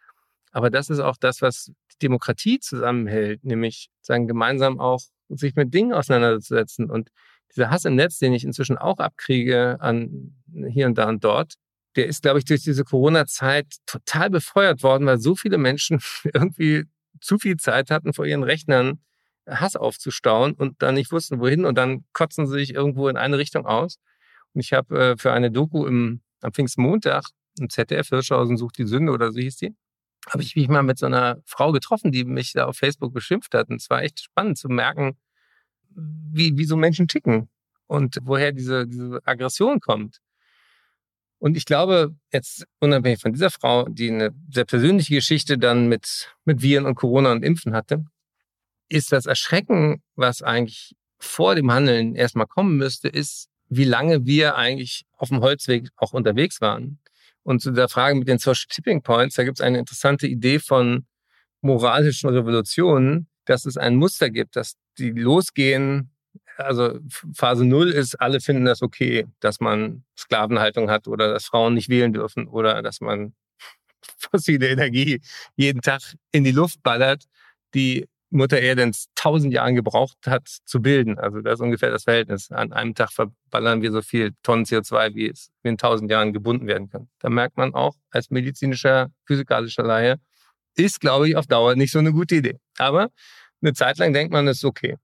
A: Aber das ist auch das, was die Demokratie zusammenhält, nämlich sagen, gemeinsam auch sich mit Dingen auseinanderzusetzen. Und dieser Hass im Netz, den ich inzwischen auch abkriege an hier und da und dort, der ist, glaube ich, durch diese Corona-Zeit total befeuert worden, weil so viele Menschen irgendwie zu viel Zeit hatten, vor ihren Rechnern Hass aufzustauen und dann nicht wussten, wohin und dann kotzen sie sich irgendwo in eine Richtung aus. Und ich habe äh, für eine Doku im, am Pfingstmontag im ZDF Hirschhausen sucht die Sünde oder so hieß die, habe ich mich mal mit so einer Frau getroffen, die mich da auf Facebook beschimpft hat. Und es war echt spannend zu merken, wie, wie so Menschen ticken und woher diese, diese Aggression kommt. Und ich glaube, jetzt unabhängig von dieser Frau, die eine sehr persönliche Geschichte dann mit, mit Viren und Corona und Impfen hatte, ist das Erschrecken, was eigentlich vor dem Handeln erstmal kommen müsste, ist, wie lange wir eigentlich auf dem Holzweg auch unterwegs waren. Und zu der Frage mit den Social Tipping Points, da gibt es eine interessante Idee von moralischen Revolutionen, dass es ein Muster gibt, dass die losgehen. Also Phase Null ist, alle finden das okay, dass man Sklavenhaltung hat oder dass Frauen nicht wählen dürfen oder dass man fossile Energie jeden Tag in die Luft ballert, die Mutter Erde in tausend Jahren gebraucht hat zu bilden. Also das ist ungefähr das Verhältnis. An einem Tag verballern wir so viel Tonnen CO2, wie es in tausend Jahren gebunden werden kann. Da merkt man auch als medizinischer, physikalischer Laie, ist, glaube ich, auf Dauer nicht so eine gute Idee. Aber eine Zeit lang denkt man, es ist okay.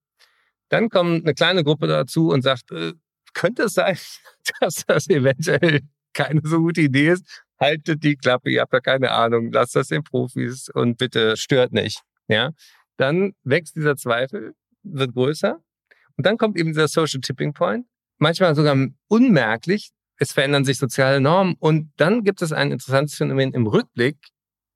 A: Dann kommt eine kleine Gruppe dazu und sagt, äh, könnte es sein, dass das eventuell keine so gute Idee ist? Haltet die Klappe, ihr habt ja keine Ahnung, lasst das den Profis und bitte stört nicht. Ja, dann wächst dieser Zweifel, wird größer und dann kommt eben dieser Social Tipping Point. Manchmal sogar unmerklich. Es verändern sich soziale Normen und dann gibt es ein interessantes Phänomen im Rückblick,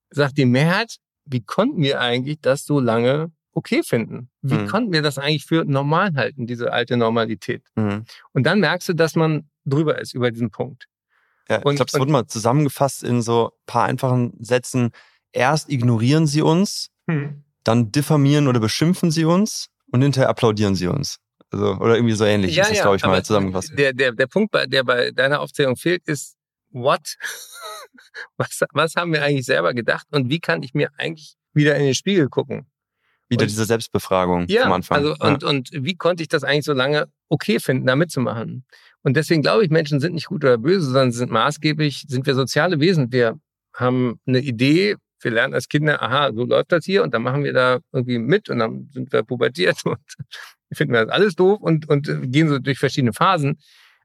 A: sagt die Mehrheit, wie konnten wir eigentlich das so lange okay finden? Wie mhm. konnten wir das eigentlich für normal halten, diese alte Normalität? Mhm. Und dann merkst du, dass man drüber ist über diesen Punkt.
B: Ja, und, ich glaube, es wurde mal zusammengefasst in so paar einfachen Sätzen. Erst ignorieren sie uns, mhm. dann diffamieren oder beschimpfen sie uns und hinterher applaudieren sie uns. Also, oder irgendwie so ähnlich
A: ja,
B: ist das,
A: ja,
B: glaube ich, mal zusammengefasst.
A: Der, der, der Punkt, der bei deiner Aufzählung fehlt, ist, what? was, was haben wir eigentlich selber gedacht und wie kann ich mir eigentlich wieder in den Spiegel gucken?
B: Wieder und, diese Selbstbefragung
A: ja,
B: am Anfang.
A: Also, ja. und, und wie konnte ich das eigentlich so lange okay finden, da mitzumachen? Und deswegen glaube ich, Menschen sind nicht gut oder böse, sondern sind maßgeblich, sind wir soziale Wesen. Wir haben eine Idee, wir lernen als Kinder, aha, so läuft das hier und dann machen wir da irgendwie mit und dann sind wir pubertiert und finden wir das alles doof und, und gehen so durch verschiedene Phasen.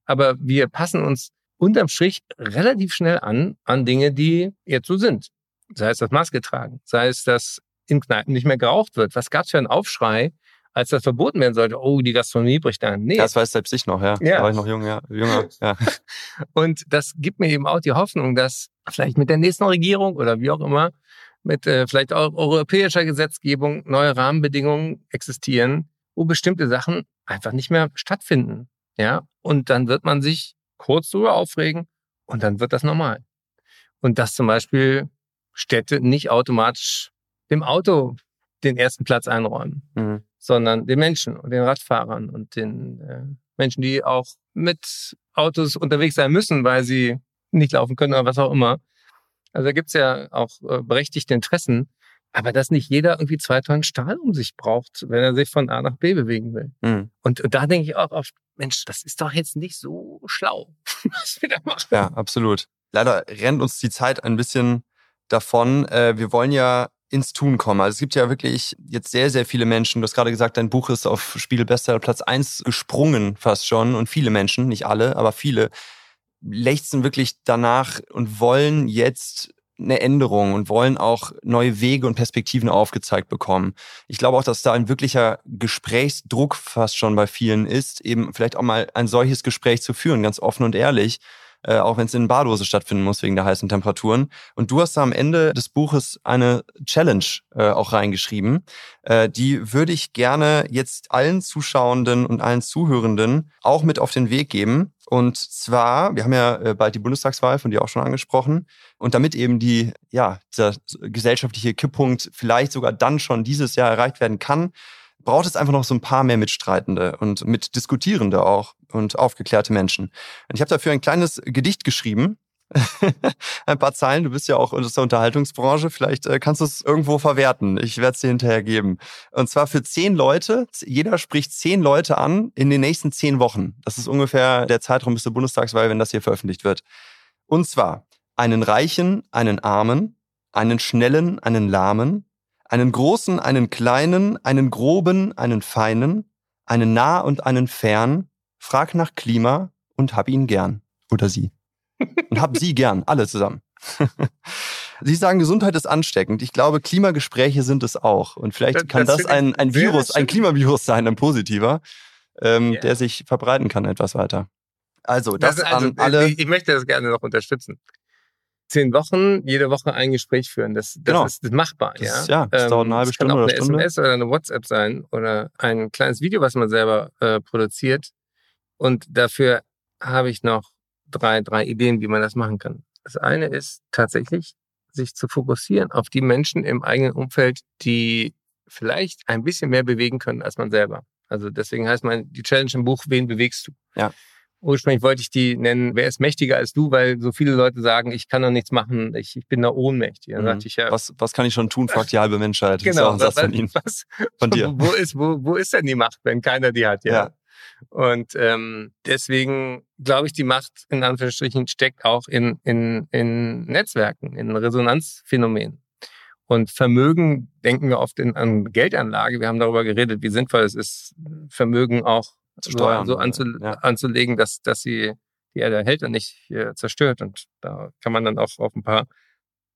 A: Aber wir passen uns unterm Strich relativ schnell an, an Dinge, die jetzt so sind. Sei es das Maske tragen, sei es, dass in Kneipen nicht mehr geraucht wird. Was gab es für einen Aufschrei, als das verboten werden sollte? Oh, die Gastronomie bricht an.
B: Nee. Das weiß selbst ich noch, ja. ja. Da war ich noch jung, ja. Jünger, ja.
A: Und das gibt mir eben auch die Hoffnung, dass vielleicht mit der nächsten Regierung oder wie auch immer, mit äh, vielleicht auch europäischer Gesetzgebung neue Rahmenbedingungen existieren, wo bestimmte Sachen einfach nicht mehr stattfinden. Ja, und dann wird man sich kurz drüber aufregen und dann wird das normal. Und dass zum Beispiel Städte nicht automatisch dem Auto den ersten Platz einräumen, mhm. sondern den Menschen und den Radfahrern und den äh, Menschen, die auch mit Autos unterwegs sein müssen, weil sie nicht laufen können oder was auch immer. Also da gibt's ja auch äh, berechtigte Interessen, aber dass nicht jeder irgendwie zwei Tonnen Stahl um sich braucht, wenn er sich von A nach B bewegen will. Mhm. Und, und da denke ich auch oft, Mensch, das ist doch jetzt nicht so schlau, was
B: wir da machen. Ja, absolut. Leider rennt uns die Zeit ein bisschen davon. Äh, wir wollen ja ins Tun kommen. Also es gibt ja wirklich jetzt sehr, sehr viele Menschen. Du hast gerade gesagt, dein Buch ist auf Spiegel Bestseller Platz eins gesprungen fast schon. Und viele Menschen, nicht alle, aber viele, lechzen wirklich danach und wollen jetzt eine Änderung und wollen auch neue Wege und Perspektiven aufgezeigt bekommen. Ich glaube auch, dass da ein wirklicher Gesprächsdruck fast schon bei vielen ist, eben vielleicht auch mal ein solches Gespräch zu führen, ganz offen und ehrlich. Äh, auch wenn es in Bardose stattfinden muss wegen der heißen Temperaturen. Und du hast da am Ende des Buches eine Challenge äh, auch reingeschrieben. Äh, die würde ich gerne jetzt allen Zuschauenden und allen Zuhörenden auch mit auf den Weg geben. Und zwar, wir haben ja äh, bald die Bundestagswahl, von dir auch schon angesprochen. Und damit eben die, ja, dieser gesellschaftliche Kipppunkt vielleicht sogar dann schon dieses Jahr erreicht werden kann, braucht es einfach noch so ein paar mehr Mitstreitende und Mitdiskutierende auch und aufgeklärte Menschen. Und ich habe dafür ein kleines Gedicht geschrieben. ein paar Zeilen, du bist ja auch aus der Unterhaltungsbranche, vielleicht äh, kannst du es irgendwo verwerten. Ich werde es dir hinterher geben. Und zwar für zehn Leute, jeder spricht zehn Leute an in den nächsten zehn Wochen. Das ist ungefähr der Zeitraum bis zur Bundestagswahl, wenn das hier veröffentlicht wird. Und zwar einen Reichen, einen Armen, einen Schnellen, einen Lahmen, einen großen, einen kleinen, einen groben, einen feinen, einen nah und einen fern, frag nach Klima und hab ihn gern. Oder sie. Und hab sie gern, alle zusammen. Sie sagen, Gesundheit ist ansteckend. Ich glaube, Klimagespräche sind es auch. Und vielleicht kann das, das ein, ein Virus, ein Klimavirus sein, ein positiver, ähm, yeah. der sich verbreiten kann etwas weiter. Also, das, das also, an alle.
A: Ich möchte das gerne noch unterstützen. zehn Wochen jede Woche ein Gespräch führen. Das, das
B: Genau.
A: ist machbar.
B: Das,
A: ja,
B: ja, das dauert eine halbe
A: das
B: Stunde
A: kann auch eine
B: Stunde.
A: SMS oder eine WhatsApp sein oder ein kleines Video, was man selber äh, produziert. Und dafür habe ich noch drei, drei Ideen, wie man das machen kann. Das eine ist tatsächlich, sich zu fokussieren auf die Menschen im eigenen Umfeld, die vielleicht ein bisschen mehr bewegen können als man selber. Also deswegen heißt mein, die Challenge im Buch, wen bewegst du?
B: Ja.
A: Ursprünglich wollte ich die nennen, wer ist mächtiger als du, weil so viele Leute sagen, ich kann doch nichts machen, ich, ich bin da ohnmächtig. Dann
B: Mhm.
A: dachte ich ja,
B: Was, was kann ich schon tun, fragt die halbe Menschheit.
A: Genau,
B: ein Satz von Ihnen,
A: was,
B: von dir.
A: wo ist, wo, wo ist denn die Macht, wenn keiner die hat, ja?
B: Ja.
A: Und ähm, deswegen glaube ich, die Macht in Anführungsstrichen steckt auch in, in, in Netzwerken, in Resonanzphänomenen. Und Vermögen denken wir oft in, an Geldanlage. Wir haben darüber geredet, wie sinnvoll es ist, Vermögen auch
B: Zu steuern,
A: so anzu,
B: Ja.
A: anzulegen, dass, dass sie die Erde erhält und nicht äh, zerstört. Und da kann man dann auch auf ein paar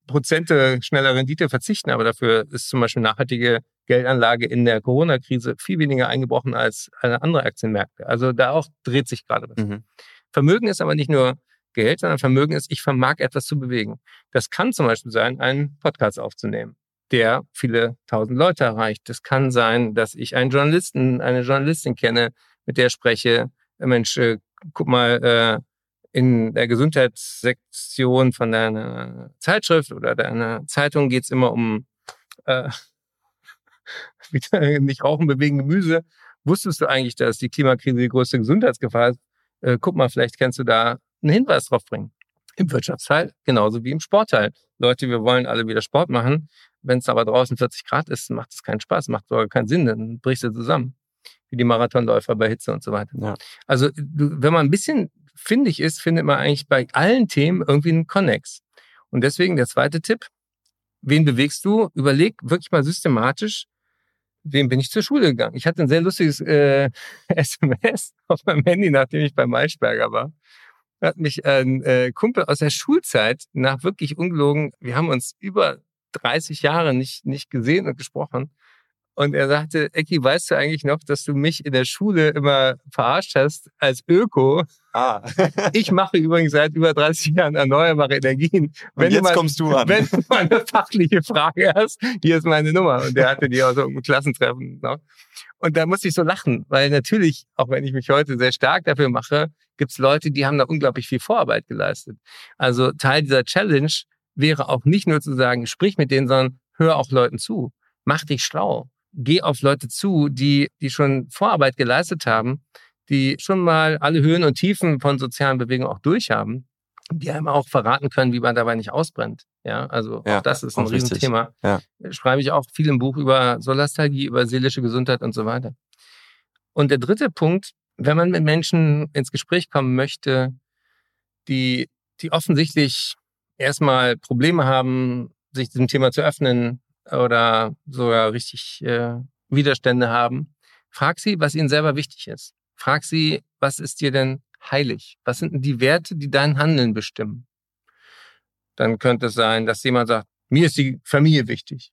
A: Prozente schneller Rendite verzichten, aber dafür ist zum Beispiel nachhaltige Geldanlage in der Corona-Krise viel weniger eingebrochen als andere Aktienmärkte. Also da auch dreht sich gerade was.
B: Mhm.
A: Vermögen ist aber nicht nur Geld, sondern Vermögen ist, ich vermag etwas zu bewegen. Das kann zum Beispiel sein, einen Podcast aufzunehmen, der viele tausend Leute erreicht. Das kann sein, dass ich einen Journalisten, eine Journalistin kenne, mit der spreche, äh, Mensch, äh, guck mal, äh, in der Gesundheitssektion von deiner Zeitschrift oder deiner Zeitung geht's immer um äh, wieder nicht rauchen, bewegen, Gemüse. Wusstest du eigentlich, dass die Klimakrise die größte Gesundheitsgefahr ist? Äh, guck mal, vielleicht kannst du da einen Hinweis drauf bringen. Im Wirtschaftsteil genauso wie im Sportteil. Leute, wir wollen alle wieder Sport machen. Wenn es aber draußen 40 Grad ist, macht es keinen Spaß, macht sogar keinen Sinn, dann brichst du zusammen. Wie die Marathonläufer bei Hitze und so weiter.
B: Ja.
A: Also du, wenn man ein bisschen findig ist, findet man eigentlich bei allen Themen irgendwie einen Connex. Und deswegen der zweite Tipp, wen bewegst du? Überleg wirklich mal systematisch, wem bin ich zur Schule gegangen? Ich hatte ein sehr lustiges äh, SMS auf meinem Handy, nachdem ich bei Maischberger war. Da hat mich ein äh, Kumpel aus der Schulzeit nach wirklich ungelogen, wir haben uns über 30 Jahre nicht, nicht gesehen und gesprochen. Und er sagte, Ecki, weißt du eigentlich noch, dass du mich in der Schule immer verarscht hast als Öko?
B: Ah.
A: Ich mache übrigens seit über 30 Jahren erneuerbare Energien.
B: Und jetzt
A: mal,
B: kommst du an.
A: Wenn du mal eine fachliche Frage hast, hier ist meine Nummer. Und der hatte die aus irgendeinem Klassentreffen. Ne? Und da musste ich so lachen, weil natürlich, auch wenn ich mich heute sehr stark dafür mache, gibt's Leute, die haben da unglaublich viel Vorarbeit geleistet. Also Teil dieser Challenge wäre auch nicht nur zu sagen, sprich mit denen, sondern hör auch Leuten zu. Mach dich schlau. Geh auf Leute zu, die, die schon Vorarbeit geleistet haben, die schon mal alle Höhen und Tiefen von sozialen Bewegungen auch durchhaben, die einem auch verraten können, wie man dabei nicht ausbrennt. Ja, also
B: Ja,
A: auch das ist ein. Riesenthema.
B: Ja.
A: Schreibe ich auch viel im Buch über Solastalgie, über seelische Gesundheit und so weiter. Und der dritte Punkt, wenn man mit Menschen ins Gespräch kommen möchte, die, die offensichtlich erstmal Probleme haben, sich diesem Thema zu öffnen oder sogar richtig äh, Widerstände haben, frag sie, was ihnen selber wichtig ist. Frag sie, was ist dir denn heilig? Was sind denn die Werte, die dein Handeln bestimmen? Dann könnte es sein, dass jemand sagt, mir ist die Familie wichtig.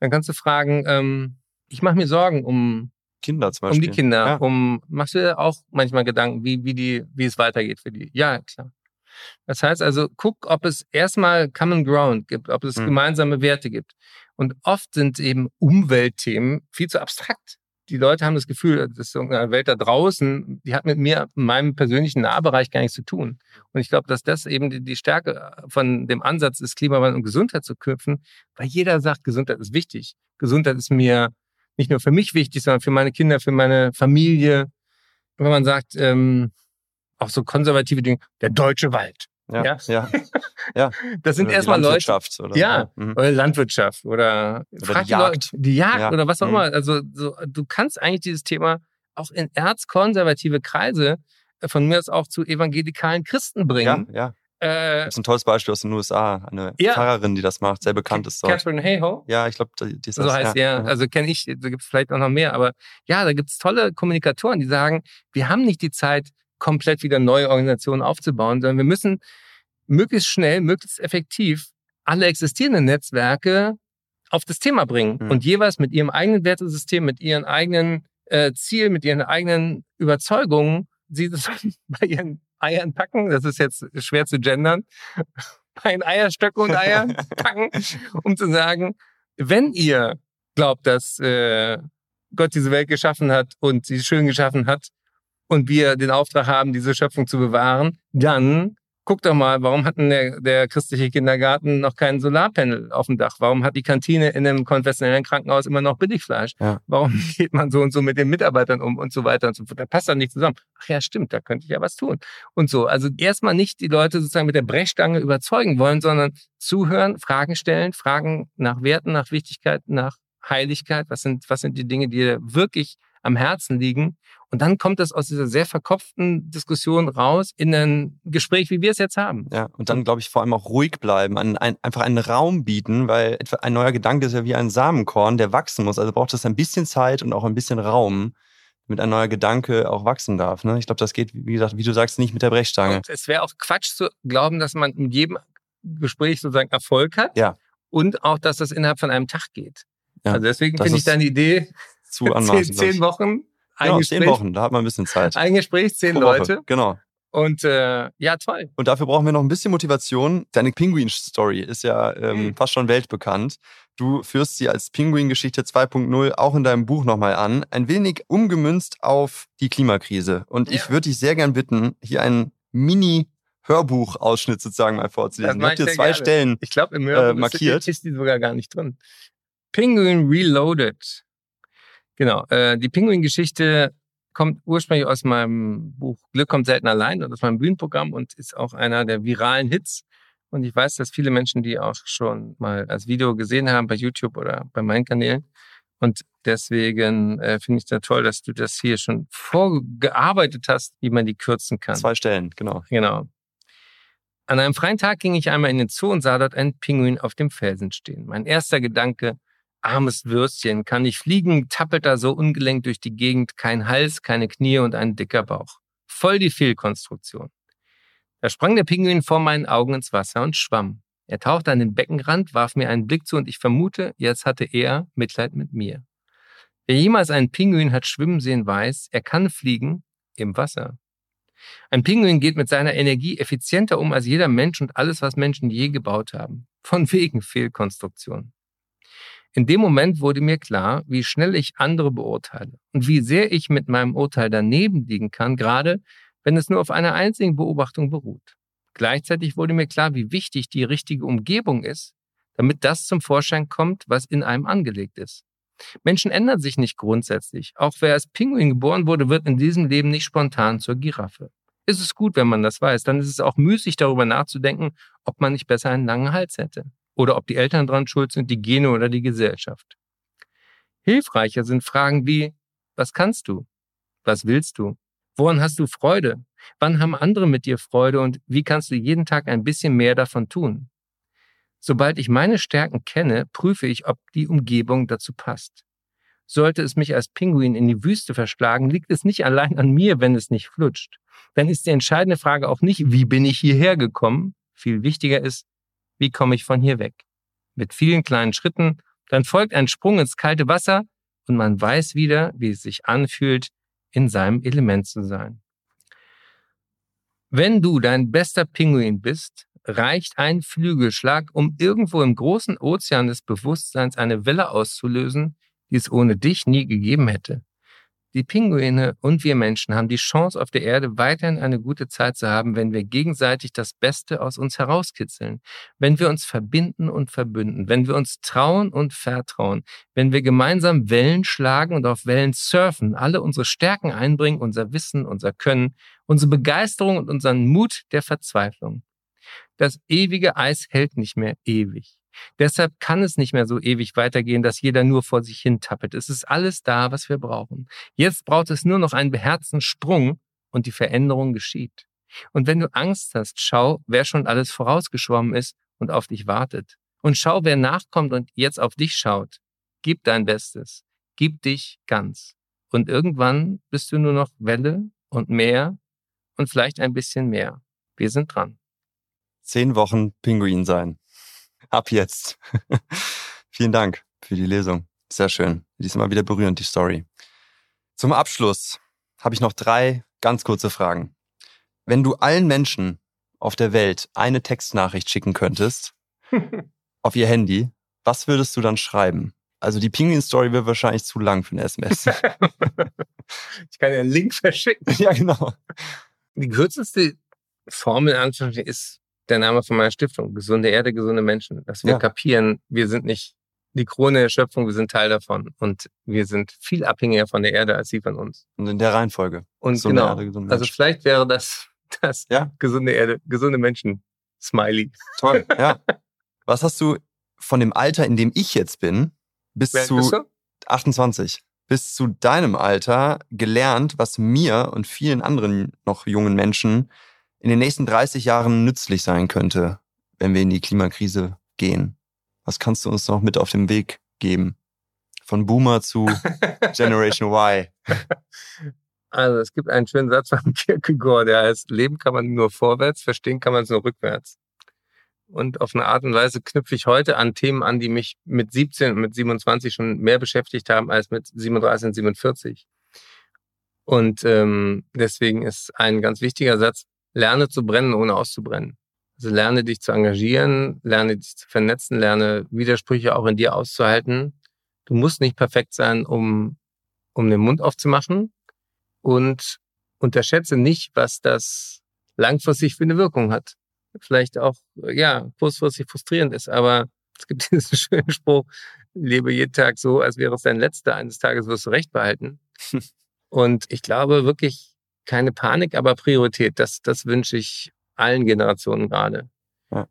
A: Dann kannst du fragen, ähm, ich mache mir Sorgen um,
B: Kinder zum
A: um
B: Beispiel.
A: die Kinder,
B: Ja.
A: um machst du dir auch manchmal Gedanken, wie, wie die, wie es weitergeht für die? Ja, klar. Das heißt also, guck, ob es erstmal Common Ground gibt, ob es
B: Mhm.
A: gemeinsame Werte gibt. Und oft sind eben Umweltthemen viel zu abstrakt. Die Leute haben das Gefühl, das ist so eine Welt da draußen, die hat mit mir, in meinem persönlichen Nahbereich gar nichts zu tun. Und ich glaube, dass das eben die, die Stärke von dem Ansatz ist, Klimawandel und Gesundheit zu knüpfen, weil jeder sagt, Gesundheit ist wichtig. Gesundheit ist mir nicht nur für mich wichtig, sondern für meine Kinder, für meine Familie. Wenn man sagt, ähm, auch so konservative Dinge, der deutsche Wald.
B: Ja,
A: Ja.
B: ja. ja.
A: Das sind
B: Oder
A: erstmal Leute,
B: Landwirtschaft Oder,
A: Ja.
B: Mhm.
A: oder Landwirtschaft oder, frag
B: die
A: Leute-
B: Jagd.
A: die Jagd
B: Ja.
A: oder was auch
B: Mhm.
A: immer. Also so, du kannst eigentlich dieses Thema auch in erzkonservative Kreise äh, von mir aus auch zu evangelikalen Christen
B: Ja,
A: bringen.
B: ja.
A: Äh,
B: Das ist ein tolles Beispiel aus den USA. Eine
A: Ja.
B: Pfarrerin, die das macht, sehr bekannt ist dort.
A: Catherine Hayhoe.
B: Ja, ich glaube, die die ist
A: So
B: das.
A: heißt
B: ja.
A: er. Also kenne ich, da gibt es vielleicht auch noch mehr, aber ja, da gibt es tolle Kommunikatoren, die sagen, wir haben nicht die Zeit, komplett wieder neue Organisationen aufzubauen, sondern wir müssen möglichst schnell, möglichst effektiv alle existierenden Netzwerke auf das Thema bringen
B: Mhm.
A: und jeweils mit ihrem eigenen Wertesystem, mit ihren eigenen äh, Zielen, mit ihren eigenen Überzeugungen, sie das bei ihren Eiern packen. Das ist jetzt schwer zu gendern. ein Eierstöcke und Eier packen, um zu sagen, wenn ihr glaubt, dass äh, Gott diese Welt geschaffen hat und sie schön geschaffen hat und wir den Auftrag haben, diese Schöpfung zu bewahren, dann guck doch mal, warum hat denn der, der christliche Kindergarten noch keinen Solarpanel auf dem Dach? Warum hat die Kantine in einem konventionellen Krankenhaus immer noch Billigfleisch? Ja. Warum geht man so und so mit den Mitarbeitern um und so weiter und so fort? Da passt dann nicht zusammen. Ach ja, stimmt, da könnte ich ja was tun. Und so. Also erstmal nicht die Leute sozusagen mit der Brechstange überzeugen wollen, sondern zuhören, Fragen stellen, Fragen nach Werten, nach Wichtigkeit, nach Heiligkeit. Was sind, was sind die Dinge, die dir wirklich am Herzen liegen? Und dann kommt es aus dieser sehr verkopften Diskussion raus in ein Gespräch, wie wir es jetzt haben.
B: Ja, und dann glaube ich vor allem auch ruhig bleiben, ein, ein, einfach einen Raum bieten, weil ein neuer Gedanke ist ja wie ein Samenkorn, der wachsen muss. Also braucht es ein bisschen Zeit und auch ein bisschen Raum, damit ein neuer Gedanke auch wachsen darf. Ne? Ich glaube, das geht, wie gesagt, wie du sagst, nicht mit der Brechstange. Und
A: es wäre auch Quatsch zu glauben, dass man in jedem Gespräch sozusagen Erfolg hat.
B: Ja.
A: Und auch, dass das innerhalb von einem Tag geht. Ja, also deswegen finde ich deine Idee,
B: zu.
A: Zehn, zehn Wochen
B: genau, Gespräch. zehn Wochen, da hat man ein bisschen Zeit.
A: Ein Gespräch, zehn Leute.
B: Genau.
A: Und äh, ja, toll.
B: Und dafür brauchen wir noch ein bisschen Motivation. Deine Pinguin-Story ist ja ähm, mhm. fast schon weltbekannt. Du führst sie als Pinguin-Geschichte 2.0 auch in deinem Buch nochmal an. Ein wenig umgemünzt auf die Klimakrise. Und ja. ich würde dich sehr gern bitten, hier einen Mini- Hörbuchausschnitt sozusagen mal vorzulesen. Ich habe dir zwei gerne. Stellen
A: ich glaub, im Hörbuch äh, markiert. Ist, ist die sogar gar nicht drin. Penguin Reloaded Genau. Äh, die Pinguin-Geschichte kommt ursprünglich aus meinem Buch Glück kommt selten allein und aus meinem Bühnenprogramm und ist auch einer der viralen Hits. Und ich weiß, dass viele Menschen die auch schon mal als Video gesehen haben bei YouTube oder bei meinen Kanälen. Und deswegen äh, finde ich es ja toll, dass du das hier schon vorgearbeitet hast, wie man die kürzen kann.
B: Zwei Stellen, genau.
A: Genau. An einem freien Tag ging ich einmal in den Zoo und sah dort einen Pinguin auf dem Felsen stehen. Mein erster Gedanke, armes Würstchen, kann nicht fliegen, tappelt da so ungelenkt durch die Gegend, kein Hals, keine Knie und ein dicker Bauch. Voll die Fehlkonstruktion. Da sprang der Pinguin vor meinen Augen ins Wasser und schwamm. Er tauchte an den Beckenrand, warf mir einen Blick zu und ich vermute, jetzt hatte er Mitleid mit mir. Wer jemals einen Pinguin hat schwimmen sehen, weiß, er kann fliegen im Wasser. Ein Pinguin geht mit seiner Energie effizienter um als jeder Mensch und alles, was Menschen je gebaut haben. Von wegen Fehlkonstruktion. In dem Moment wurde mir klar, wie schnell ich andere beurteile und wie sehr ich mit meinem Urteil daneben liegen kann, gerade wenn es nur auf einer einzigen Beobachtung beruht. Gleichzeitig wurde mir klar, wie wichtig die richtige Umgebung ist, damit das zum Vorschein kommt, was in einem angelegt ist. Menschen ändern sich nicht grundsätzlich. Auch wer als Pinguin geboren wurde, wird in diesem Leben nicht spontan zur Giraffe. Ist es gut, wenn man das weiß, dann ist es auch müßig darüber nachzudenken, ob man nicht besser einen langen Hals hätte oder ob die Eltern dran schuld sind, die Gene oder die Gesellschaft. Hilfreicher sind Fragen wie, was kannst du? Was willst du? Woran hast du Freude? Wann haben andere mit dir Freude und wie kannst du jeden Tag ein bisschen mehr davon tun? Sobald ich meine Stärken kenne, prüfe ich, ob die Umgebung dazu passt. Sollte es mich als Pinguin in die Wüste verschlagen, liegt es nicht allein an mir, wenn es nicht flutscht. Dann ist die entscheidende Frage auch nicht, wie bin ich hierher gekommen? Viel wichtiger ist, wie komme ich von hier weg? Mit vielen kleinen Schritten, dann folgt ein Sprung ins kalte Wasser und man weiß wieder, wie es sich anfühlt, in seinem Element zu sein. Wenn du dein bester Pinguin bist, reicht ein Flügelschlag, um irgendwo im großen Ozean des Bewusstseins eine Welle auszulösen, die es ohne dich nie gegeben hätte. Die Pinguine und wir Menschen haben die Chance, auf der Erde weiterhin eine gute Zeit zu haben, wenn wir gegenseitig das Beste aus uns herauskitzeln, wenn wir uns verbinden und verbünden, wenn wir uns trauen und vertrauen, wenn wir gemeinsam Wellen schlagen und auf Wellen surfen, alle unsere Stärken einbringen, unser Wissen, unser Können, unsere Begeisterung und unseren Mut der Verzweiflung. Das ewige Eis hält nicht mehr ewig. Deshalb kann es nicht mehr so ewig weitergehen, dass jeder nur vor sich hin tappet. Es ist alles da, was wir brauchen. Jetzt braucht es nur noch einen beherzten Sprung und die Veränderung geschieht. Und wenn du Angst hast, schau, wer schon alles vorausgeschwommen ist und auf dich wartet. Und schau, wer nachkommt und jetzt auf dich schaut. Gib dein Bestes. Gib dich ganz. Und irgendwann bist du nur noch Welle und Meer und vielleicht ein bisschen mehr. Wir sind dran.
B: Zehn Wochen Pinguin sein. Ab jetzt. Vielen Dank für die Lesung. Sehr schön. Diesmal wieder berührend, die Story. Zum Abschluss habe ich noch drei ganz kurze Fragen. Wenn du allen Menschen auf der Welt eine Textnachricht schicken könntest auf ihr Handy, was würdest du dann schreiben? Also die Pinguin-Story wird wahrscheinlich zu lang für eine SMS.
A: ich kann ja einen Link verschicken.
B: ja, genau.
A: Die kürzeste Formel ist der Name von meiner Stiftung. Gesunde Erde, gesunde Menschen. Dass wir ja. kapieren, wir sind nicht die Krone der Schöpfung, wir sind Teil davon. Und wir sind viel abhängiger von der Erde als sie von uns.
B: Und in der Reihenfolge.
A: Und gesunde genau. Erde, gesunde also vielleicht wäre das das ja? gesunde Erde, gesunde Menschen. Smiley.
B: Toll, ja. Was hast du von dem Alter, in dem ich jetzt bin, bis Wer zu 28, bis zu deinem Alter gelernt, was mir und vielen anderen noch jungen Menschen in den nächsten 30 Jahren nützlich sein könnte, wenn wir in die Klimakrise gehen? Was kannst du uns noch mit auf den Weg geben? Von Boomer zu Generation Y.
A: Also es gibt einen schönen Satz von Kierkegaard, der heißt, Leben kann man nur vorwärts, verstehen kann man es nur rückwärts. Und auf eine Art und Weise knüpfe ich heute an Themen an, die mich mit 17 und mit 27 schon mehr beschäftigt haben als mit 37 und 47. Und ähm, deswegen ist ein ganz wichtiger Satz, lerne zu brennen, ohne auszubrennen. Also lerne dich zu engagieren, lerne dich zu vernetzen, lerne Widersprüche auch in dir auszuhalten. Du musst nicht perfekt sein, um, um den Mund aufzumachen und unterschätze nicht, was das langfristig für eine Wirkung hat vielleicht auch, ja, kurzfristig frustrierend ist. Aber es gibt diesen schönen Spruch, lebe jeden Tag so, als wäre es dein letzter. Eines Tages wirst du Recht behalten. Und ich glaube wirklich keine Panik, aber Priorität. Das, das wünsche ich allen Generationen gerade. Ja.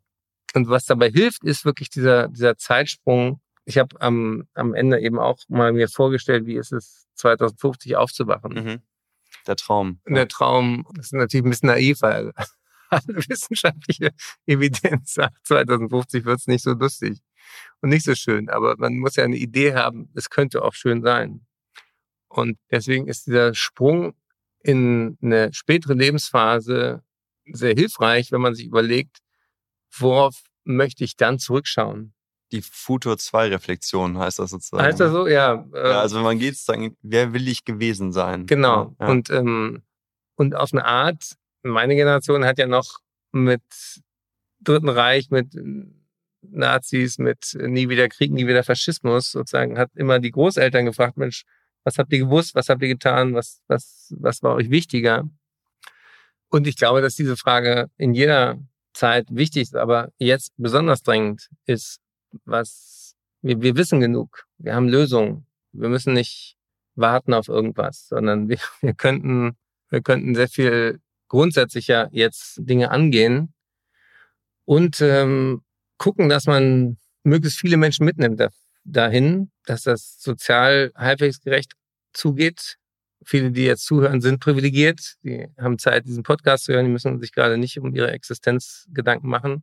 A: Und was dabei hilft, ist wirklich dieser, dieser Zeitsprung. Ich habe am, am Ende eben auch mal mir vorgestellt, wie ist es 2050 aufzuwachen. Mhm.
B: Der Traum.
A: Der Traum, das ist natürlich ein bisschen naiv, weil alle wissenschaftliche Evidenz sagt, 2050 wird es nicht so lustig und nicht so schön. Aber man muss ja eine Idee haben, es könnte auch schön sein. Und deswegen ist dieser Sprung in eine spätere Lebensphase sehr hilfreich, wenn man sich überlegt, worauf möchte ich dann zurückschauen?
B: Die Futur 2 Reflexion heißt das sozusagen.
A: Heißt das so? Ja.
B: Äh, ja also wenn man geht, sagen, wer will ich gewesen sein?
A: Genau. Ja. Und, ähm, und auf eine Art meine Generation hat ja noch mit Dritten Reich, mit Nazis, mit nie wieder Krieg, nie wieder Faschismus sozusagen, hat immer die Großeltern gefragt, Mensch, was habt ihr gewusst, was habt ihr getan, was, was, was war euch wichtiger? Und ich glaube, dass diese Frage in jeder Zeit wichtig ist, aber jetzt besonders drängend ist, was wir, wir wissen genug, wir haben Lösungen, wir müssen nicht warten auf irgendwas, sondern wir, wir könnten, wir könnten sehr viel grundsätzlich ja jetzt Dinge angehen und ähm, gucken, dass man möglichst viele Menschen mitnimmt da, dahin, dass das sozial halbwegs gerecht zugeht. Viele, die jetzt zuhören, sind privilegiert. Die haben Zeit, diesen Podcast zu hören. Die müssen sich gerade nicht um ihre Existenz Gedanken machen.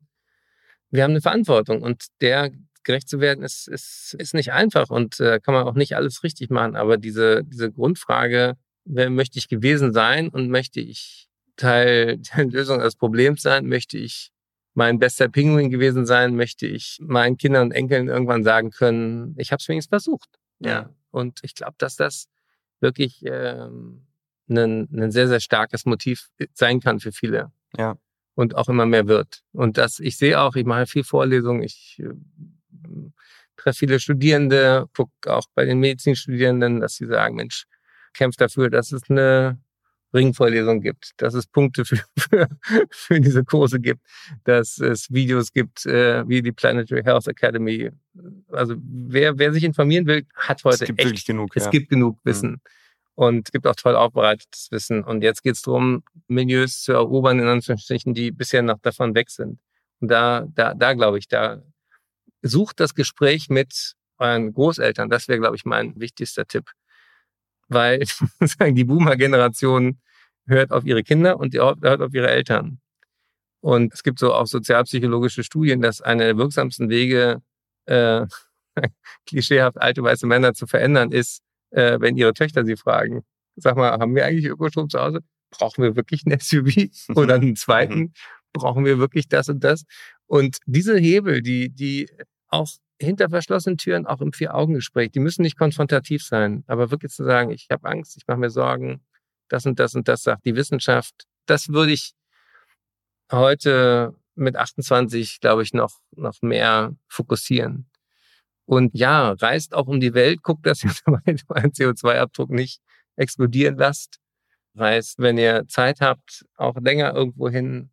A: Wir haben eine Verantwortung und der gerecht zu werden ist, ist, ist nicht einfach und äh, kann man auch nicht alles richtig machen. Aber diese, diese Grundfrage, wer möchte ich gewesen sein und möchte ich Teil der Lösung des Problems sein? Möchte ich mein bester Pinguin gewesen sein? Möchte ich meinen Kindern und Enkeln irgendwann sagen können, ich habe es wenigstens versucht? Ja. Und ich glaube, dass das wirklich ähm, ein, ein sehr, sehr starkes Motiv sein kann für viele.
B: Ja.
A: Und auch immer mehr wird. Und das, ich sehe auch, ich mache viel Vorlesungen, ich äh, treffe viele Studierende, gucke auch bei den Medizinstudierenden, dass sie sagen, Mensch, kämpft dafür, dass es eine Ringvorlesungen gibt, dass es Punkte für, für, für diese Kurse gibt, dass es Videos gibt, äh, wie die Planetary Health Academy. Also wer, wer sich informieren will, hat heute
B: es gibt
A: echt,
B: wirklich genug.
A: Es ja. gibt genug mhm. Wissen. Mhm. Und es gibt auch toll aufbereitetes Wissen. Und jetzt geht es darum, Menüs zu erobern, in Anführungsstrichen, die bisher noch davon weg sind. Und da, da, da glaube ich, da sucht das Gespräch mit euren Großeltern. Das wäre, glaube ich, mein wichtigster Tipp weil die Boomer-Generation hört auf ihre Kinder und die hört auf ihre Eltern. Und es gibt so auch sozialpsychologische Studien, dass einer der wirksamsten Wege, äh, klischeehaft alte weiße Männer zu verändern, ist, äh, wenn ihre Töchter sie fragen, sag mal, haben wir eigentlich Ökostrom zu Hause? Brauchen wir wirklich ein SUV oder einen zweiten? Mhm. Brauchen wir wirklich das und das? Und diese Hebel, die, die auch hinter verschlossenen Türen, auch im Vier-Augen-Gespräch, die müssen nicht konfrontativ sein, aber wirklich zu sagen, ich habe Angst, ich mache mir Sorgen, das und das und das sagt die Wissenschaft, das würde ich heute mit 28, glaube ich, noch, noch mehr fokussieren. Und ja, reist auch um die Welt, guckt, dass ihr euren CO2-Abdruck nicht explodieren lasst. Reist, wenn ihr Zeit habt, auch länger irgendwo hin,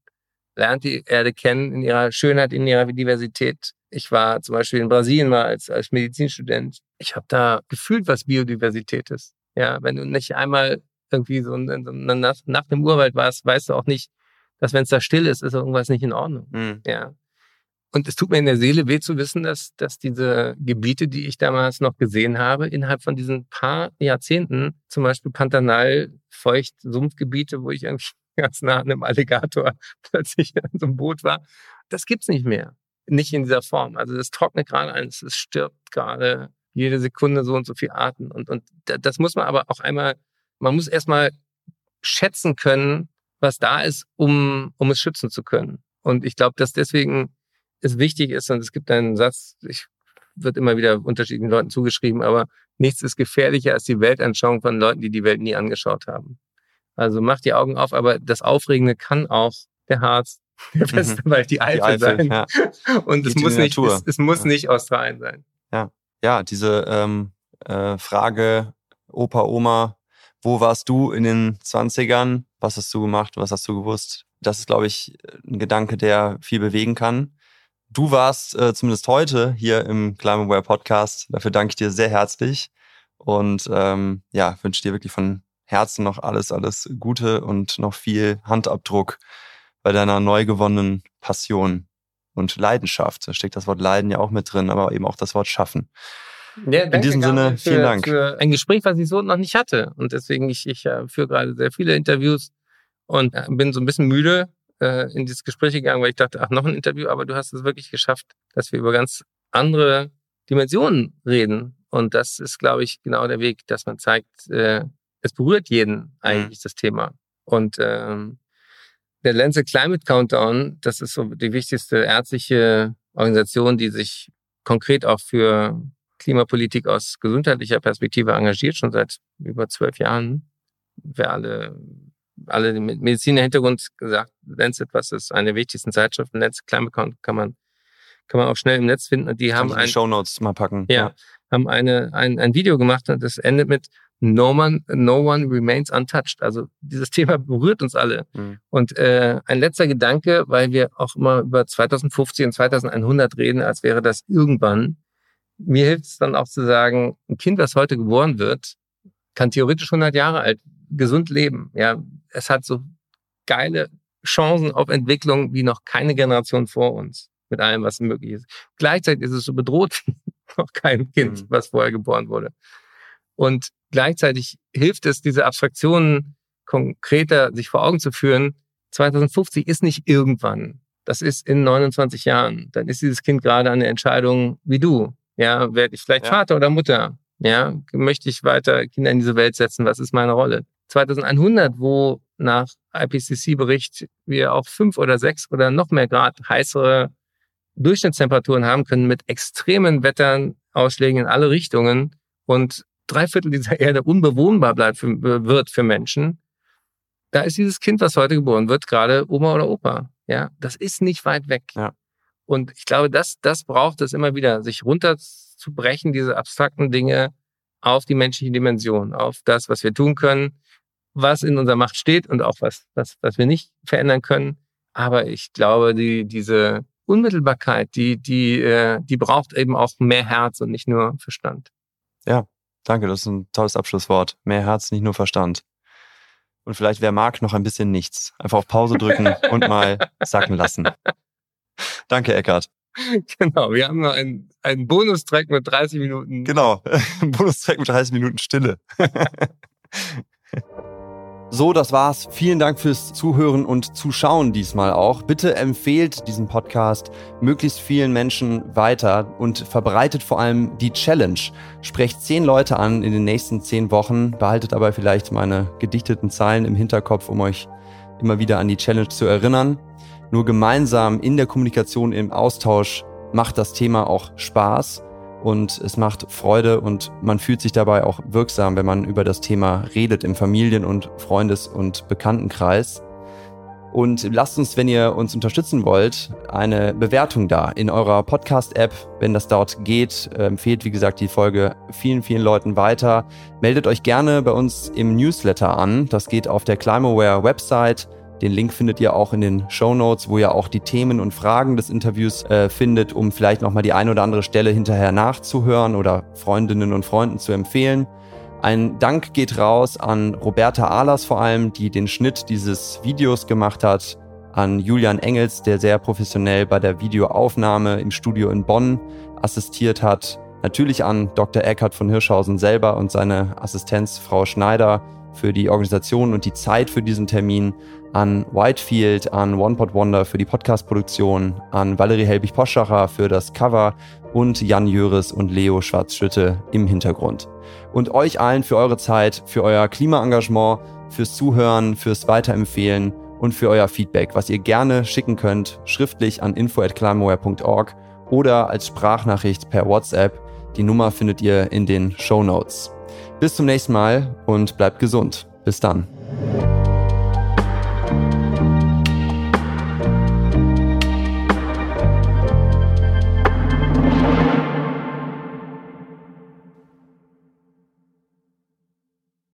A: lernt die Erde kennen in ihrer Schönheit, in ihrer Diversität. Ich war zum Beispiel in Brasilien mal als, als Medizinstudent. Ich habe da gefühlt, was Biodiversität ist. Ja, wenn du nicht einmal irgendwie so nach, nach dem Urwald warst, weißt du auch nicht, dass wenn es da still ist, ist irgendwas nicht in Ordnung. Mhm. Ja. Und es tut mir in der Seele weh zu wissen, dass, dass diese Gebiete, die ich damals noch gesehen habe, innerhalb von diesen paar Jahrzehnten, zum Beispiel Pantanal, Feucht, Sumpfgebiete, wo ich irgendwie ganz nah an einem Alligator plötzlich in so einem Boot war, das gibt's nicht mehr. Nicht in dieser Form. Also das trocknet gerade ein, es stirbt gerade jede Sekunde so und so viele Arten. Und, und das muss man aber auch einmal, man muss erstmal schätzen können, was da ist, um, um es schützen zu können. Und ich glaube, dass deswegen es wichtig ist, und es gibt einen Satz, ich wird immer wieder unterschiedlichen Leuten zugeschrieben, aber nichts ist gefährlicher als die Weltanschauung von Leuten, die die Welt nie angeschaut haben. Also macht die Augen auf, aber das Aufregende kann auch der Harz, der Westerwald, mhm. die Eifel, die Eifel sein. Ja. Und es muss, nicht, es, es, muss ja. nicht Australien sein.
B: Ja, ja diese ähm, äh, Frage, Opa, Oma, wo warst du in den 20ern? Was hast du gemacht? Was hast du gewusst? Das ist, glaube ich, ein Gedanke, der viel bewegen kann. Du warst äh, zumindest heute hier im Climbaware Podcast. Dafür danke ich dir sehr herzlich und ähm, ja, wünsche dir wirklich von Herzen noch alles, alles Gute und noch viel Handabdruck bei deiner neu gewonnenen Passion und Leidenschaft. Da steckt das Wort Leiden ja auch mit drin, aber eben auch das Wort Schaffen. Ja, In diesem Sinne,
A: für,
B: vielen Dank.
A: Für ein Gespräch, was ich so noch nicht hatte. Und deswegen, ich, ich äh, führe gerade sehr viele Interviews und äh, bin so ein bisschen müde äh, in dieses Gespräch gegangen, weil ich dachte, ach, noch ein Interview, aber du hast es wirklich geschafft, dass wir über ganz andere Dimensionen reden. Und das ist, glaube ich, genau der Weg, dass man zeigt, äh, es berührt jeden eigentlich mhm. das Thema. Und ähm, der Lancet Climate Countdown, das ist so die wichtigste ärztliche Organisation, die sich konkret auch für Klimapolitik aus gesundheitlicher Perspektive engagiert, schon seit über zwölf Jahren. Wir alle, alle mit Mediziner-Hintergrund gesagt, Lancet, was ist eine der wichtigsten Zeitschriften, Lancet Climate Count kann man, kann man auch schnell im Netz finden. Und die haben
B: ein, Show Notes mal packen.
A: Ja, ja, haben eine, ein, ein Video gemacht und das endet mit No one, no one remains untouched. Also dieses Thema berührt uns alle. Mhm. Und äh, ein letzter Gedanke, weil wir auch immer über 2050 und 2100 reden, als wäre das irgendwann. Mir hilft es dann auch zu sagen, ein Kind, das heute geboren wird, kann theoretisch 100 Jahre alt gesund leben. Ja, es hat so geile Chancen auf Entwicklung wie noch keine Generation vor uns mit allem, was möglich ist. Gleichzeitig ist es so bedroht noch kein Kind, mhm. was vorher geboren wurde. Und gleichzeitig hilft es, diese Abstraktionen konkreter sich vor Augen zu führen. 2050 ist nicht irgendwann. Das ist in 29 Jahren. Dann ist dieses Kind gerade an der Entscheidung wie du. Ja, werde ich vielleicht ja. Vater oder Mutter? Ja, möchte ich weiter Kinder in diese Welt setzen? Was ist meine Rolle? 2100, wo nach IPCC-Bericht wir auch fünf oder sechs oder noch mehr Grad heißere Durchschnittstemperaturen haben können mit extremen Wetterausschlägen in alle Richtungen und drei Viertel dieser Erde unbewohnbar bleibt für, wird für Menschen, da ist dieses Kind, was heute geboren wird, gerade Oma oder Opa. Ja, das ist nicht weit weg. Ja. Und ich glaube, das, das braucht es immer wieder, sich runterzubrechen, diese abstrakten Dinge auf die menschliche Dimension, auf das, was wir tun können, was in unserer Macht steht und auch was, was, was wir nicht verändern können. Aber ich glaube, die, diese Unmittelbarkeit, die, die, äh, die braucht eben auch mehr Herz und nicht nur Verstand.
B: Ja, danke, das ist ein tolles Abschlusswort. Mehr Herz, nicht nur Verstand. Und vielleicht, wer mag, noch ein bisschen nichts. Einfach auf Pause drücken und mal sacken lassen. Danke, Eckart.
A: Genau, wir haben noch einen, einen Bonustrack mit 30 Minuten.
B: Genau, ein Bonustrack mit 30 Minuten Stille. So, das war's. Vielen Dank fürs Zuhören und Zuschauen diesmal auch. Bitte empfehlt diesen Podcast möglichst vielen Menschen weiter und verbreitet vor allem die Challenge. Sprecht zehn Leute an in den nächsten zehn Wochen, behaltet aber vielleicht meine gedichteten Zeilen im Hinterkopf, um euch immer wieder an die Challenge zu erinnern. Nur gemeinsam in der Kommunikation, im Austausch macht das Thema auch Spaß und es macht Freude und man fühlt sich dabei auch wirksam, wenn man über das Thema redet im Familien- und Freundes- und Bekanntenkreis. Und lasst uns, wenn ihr uns unterstützen wollt, eine Bewertung da in eurer Podcast-App. Wenn das dort geht, empfehlt, wie gesagt, die Folge vielen, vielen Leuten weiter. Meldet euch gerne bei uns im Newsletter an. Das geht auf der Climaware-Website. Den Link findet ihr auch in den Show Notes, wo ihr auch die Themen und Fragen des Interviews äh, findet, um vielleicht nochmal die eine oder andere Stelle hinterher nachzuhören oder Freundinnen und Freunden zu empfehlen. Ein Dank geht raus an Roberta Ahlers vor allem, die den Schnitt dieses Videos gemacht hat, an Julian Engels, der sehr professionell bei der Videoaufnahme im Studio in Bonn assistiert hat, natürlich an Dr. Eckhard von Hirschhausen selber und seine Assistenz Frau Schneider für die Organisation und die Zeit für diesen Termin, an Whitefield, an One Pot Wonder für die Podcast-Produktion, an Valerie Helbig-Poschacher für das Cover und Jan Jöris und Leo Schwarzschütte im Hintergrund. Und euch allen für eure Zeit, für euer Klimaengagement, fürs Zuhören, fürs Weiterempfehlen und für euer Feedback, was ihr gerne schicken könnt, schriftlich an info@climaware.org oder als Sprachnachricht per WhatsApp. Die Nummer findet ihr in den Show Notes. Bis zum nächsten Mal und bleibt gesund. Bis dann.